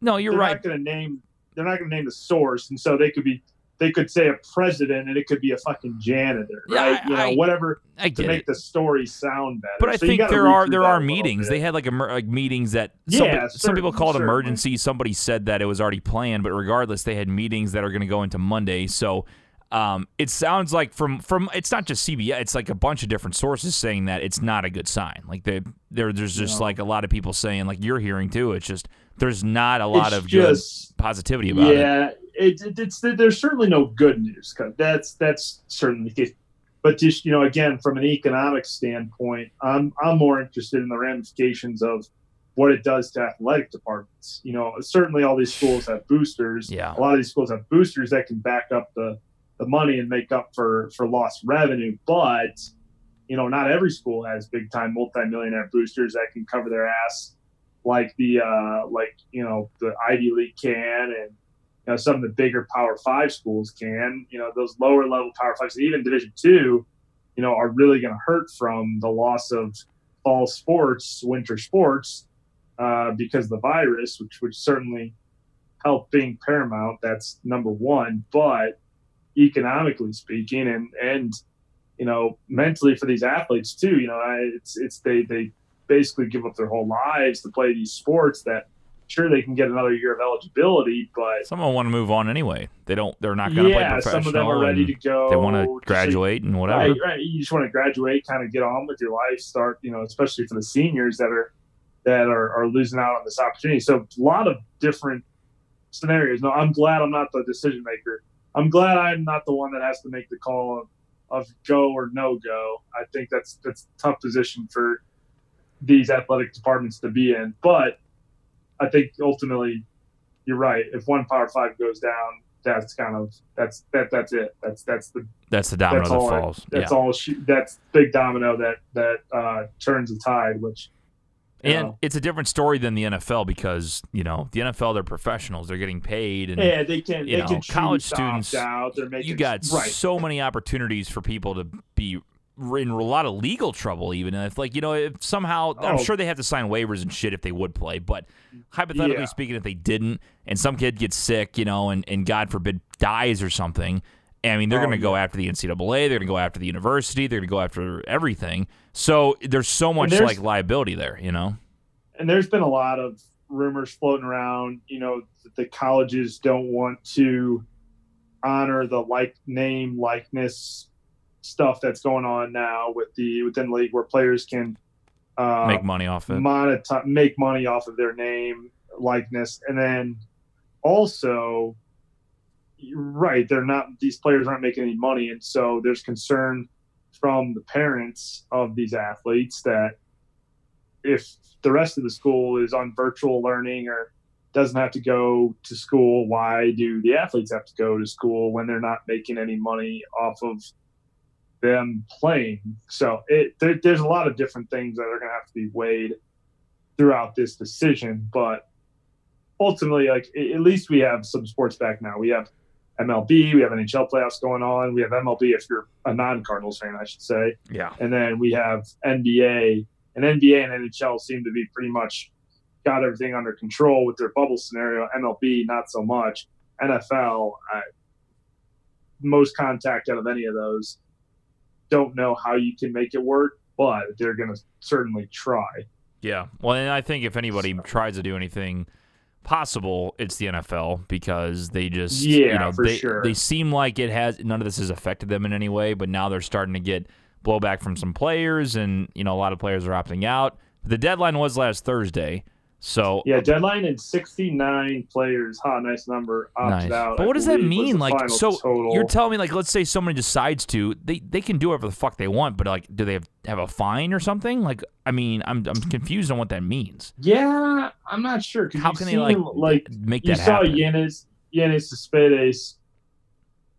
No, you're they're right. not going to name. They're not going to name the source, and so they could be. They could say a president, and it could be a fucking janitor, Yeah, right? I- you know, I- whatever I to make it. the story sound better. But I So think there are there are meetings. They had like emer- like meetings that Yeah, some, some people certainly, call it certainly. emergency. Somebody said that it was already planned, but regardless, they had meetings that are going to go into Monday. So um, it sounds like from from it's not just CBS. It's like a bunch of different sources saying that it's not a good sign. Like they there there's just like a lot of people saying like you're hearing too. It's just there's not a lot It's of just good positivity about it. yeah, it, it, it's there's certainly no good news. That's that's certainly the case. But just you know, again, from an economic standpoint, I'm I'm more interested in the ramifications of what it does to athletic departments. You know, certainly all these schools have boosters. Yeah. A lot of these schools have boosters that can back up the the money and make up for for lost revenue, but you know, not every school has big time multimillionaire boosters that can cover their ass like the uh, like you know the Ivy League can and know some of the bigger Power Five schools can. You know those lower level Power Fives, even Division Two, you know, are really going to hurt from the loss of fall sports, winter sports, uh, because of the virus, which would certainly help being paramount. That's number one, but economically speaking, and and you know mentally for these athletes too. You know, I, it's it's they they basically give up their whole lives to play these sports that sure they can get another year of eligibility, but Some of them want to move on anyway. They don't. They're not going to play yeah, professional. some of them are ready to go. They want to graduate and whatever. Right, right. You just want to graduate, kind of get on with your life, start, you know, especially for the seniors that are that are, are losing out on this opportunity. So a lot of different scenarios. No, I'm glad I'm not the decision maker. I'm glad I'm not the one that has to make the call of, of go or no go. I think that's that's a tough position for these athletic departments to be in. But I think ultimately you're right. If one power five goes down, that's kind of that's that that's it. That's that's the That's the domino that's that all. falls. That's yeah. all. She, that's big domino that that uh, turns the tide. Which And know, it's a different story than the NFL because you know the NFL they're professionals. They're getting paid, and yeah, they can. you they know, can college choose to opt students, Out. They're making you got right. so many opportunities for people to be in a lot of legal trouble. Even if like you know if somehow I'm Oh. sure they have to sign waivers and shit if they would play, but hypothetically Yeah. speaking, if they didn't and some kid gets sick, you know, and and God forbid dies or something. I mean, they're Oh, going to go after the NCAA. They're going to go after the university. They're going to go after everything. So there's so much there's- like liability there, you know. and there's been a lot of rumors floating around. You know, that the colleges don't want to honor the like name likeness stuff that's going on now with the within the league where players can uh, Make money off it. monetize, make money off of their name likeness, and then also, right, they're not these players aren't making any money, and so there's concern from the parents of these athletes that if the rest of the school is on virtual learning or doesn't have to go to school, why do the athletes have to go to school when they're not making any money off of them playing? So it there, there's a lot of different things that are going to have to be weighed throughout this decision, but ultimately, like at least we have some sports back now. We have MLB, we have NHL playoffs going on. We have MLB if you're a non-Cardinals fan, I should say Yeah. and then we have NBA, and NBA and NHL seem to be pretty much got everything under control with their bubble scenario. MLB, not so much. NFL, I, most contact out of any of those. Don't know how you can make it work, but they're going to certainly try. Yeah. Well, and I think if anybody tries to do anything possible, it's the NFL because they just yeah, you know for they sure. they seem like it has none of this has affected them in any way, but now they're starting to get blowback from some players and you know a lot of players are opting out. The deadline was last Thursday. So Yeah, deadline and 69 players. Ha, nice number. Opted Nice. out. But I what does that mean? Like, so total. you're telling me, like, let's say somebody decides to, they they can do whatever the fuck they want, but like, do they have, have a fine or something? Like, I mean, I'm I'm confused on what that means. yeah, I'm not sure. How can they like like make you that saw happen? Yanis Yanis Cespedes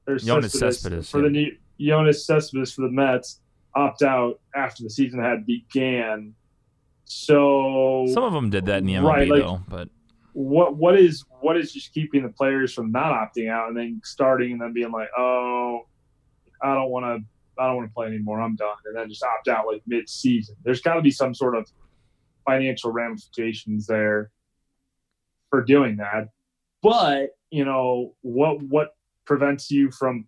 or Yoenis Cespedes Cespedes, for yeah. the new Jonas Cespedes for the Mets opt out after the season had began. So Some of them did that in the MLB Right, like- though, but what what is what is just keeping the players from not opting out and then starting and then being like, oh, I don't want to I don't want to play anymore. I'm done, and then just opt out like mid season. There's got to be some sort of financial ramifications there for doing that. But you know what what prevents you from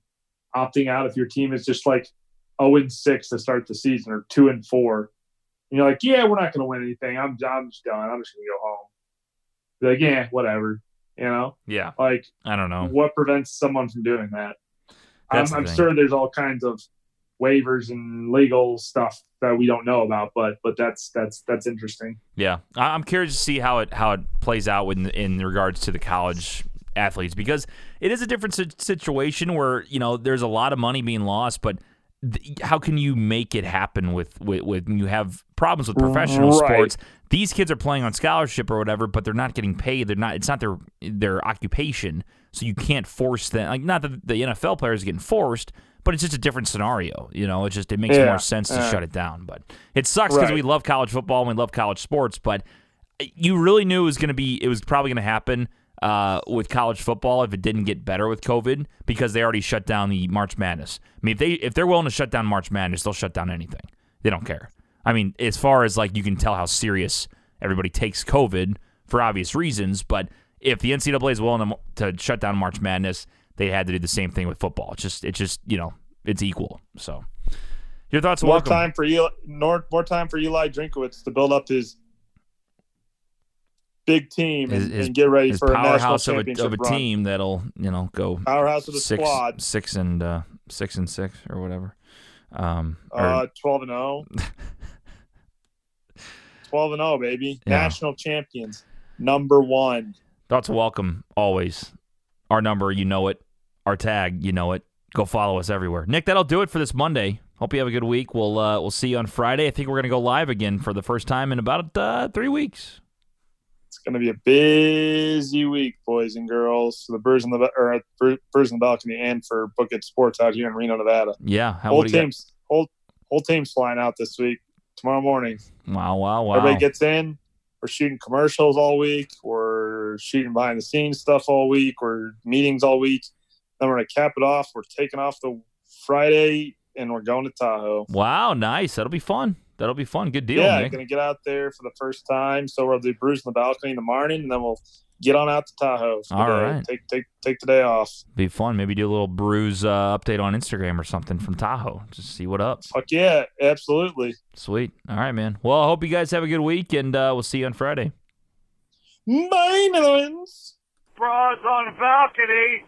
opting out if your team is just like 0 and 6 to start the season or 2 and 4 and you're like yeah we're not going to win anything. I'm, I'm just done. I'm just going to go home. Be like yeah whatever you know? Yeah, like I don't know. what prevents someone from doing that? I'm, the I'm thing. sure there's all kinds of waivers and legal stuff that we don't know about but but that's that's that's interesting. Yeah, I'm curious to see how it how it plays out in in regards to the college athletes because it is a different situation where you know there's a lot of money being lost, but th- how can you make it happen with with, you have problems with professional Right. sports? These kids are playing on scholarship or whatever, but they're not getting paid. They're not. It's not their their occupation, so you can't force them. Like not that the NFL players are getting forced, but it's just a different scenario. You know, it just it makes Yeah, more sense to yeah. shut it down. But it sucks because Right. we love college football and we love college sports, but uh, you really knew it was going to be. It was probably going to happen uh, with college football if it didn't get better with COVID because they already shut down the March Madness. I mean, if they if they're willing to shut down March Madness, they'll shut down anything. They don't care. I mean, as far as like you can tell how serious everybody takes COVID for obvious reasons, but if the NCAA is willing to, to shut down March Madness, they had to do the same thing with football. It's just it's just you know it's equal. So your thoughts? More welcome. time for Eli, more, more time for Eli Drinkwitz to build up his big team and, his- and get ready for a national powerhouse of a, championship of a team that'll you know go Powerhouse of the six, squad. six and uh, six and six or whatever. Um, or- Uh, 12 and 0. 12 and 0, baby. Yeah. National champions. Number one. thoughts welcome always. Our number, you know it. Our tag, you know it. Go follow us everywhere. Nick, that'll do it for this Monday. Hope you have a good week. We'll uh, we'll see you on Friday. I think we're gonna go live again for the first time in about uh, three weeks. It's going to be a busy week, boys and girls. For the Birds in the or uh, Bir- Brews on the balcony, and for Book It Sports out here in Reno, Nevada. Yeah, how Whole got? teams, whole whole team's flying out this week. Tomorrow morning, Wow, wow, wow. everybody gets in. We're shooting commercials all week. We're shooting behind the scenes stuff all week. We're meetings all week. Then we're gonna cap it off. We're taking off the Friday, and we're going to Tahoe. wow, nice. That'll be fun. That'll be fun. Good deal, yeah, Nick. gonna get out there for the first time. So we'll do Brews on the balcony in the morning, and then we'll get on out to Tahoe. For the All day. right. Take take take the day off. Be fun. Maybe do a little Brews uh, update on Instagram or something from Tahoe. Just see what up. Fuck yeah, absolutely. Sweet. All right, man. Well, I hope you guys have a good week, and uh, we'll see you on Friday. Bye, Netherlands. Brews on the balcony.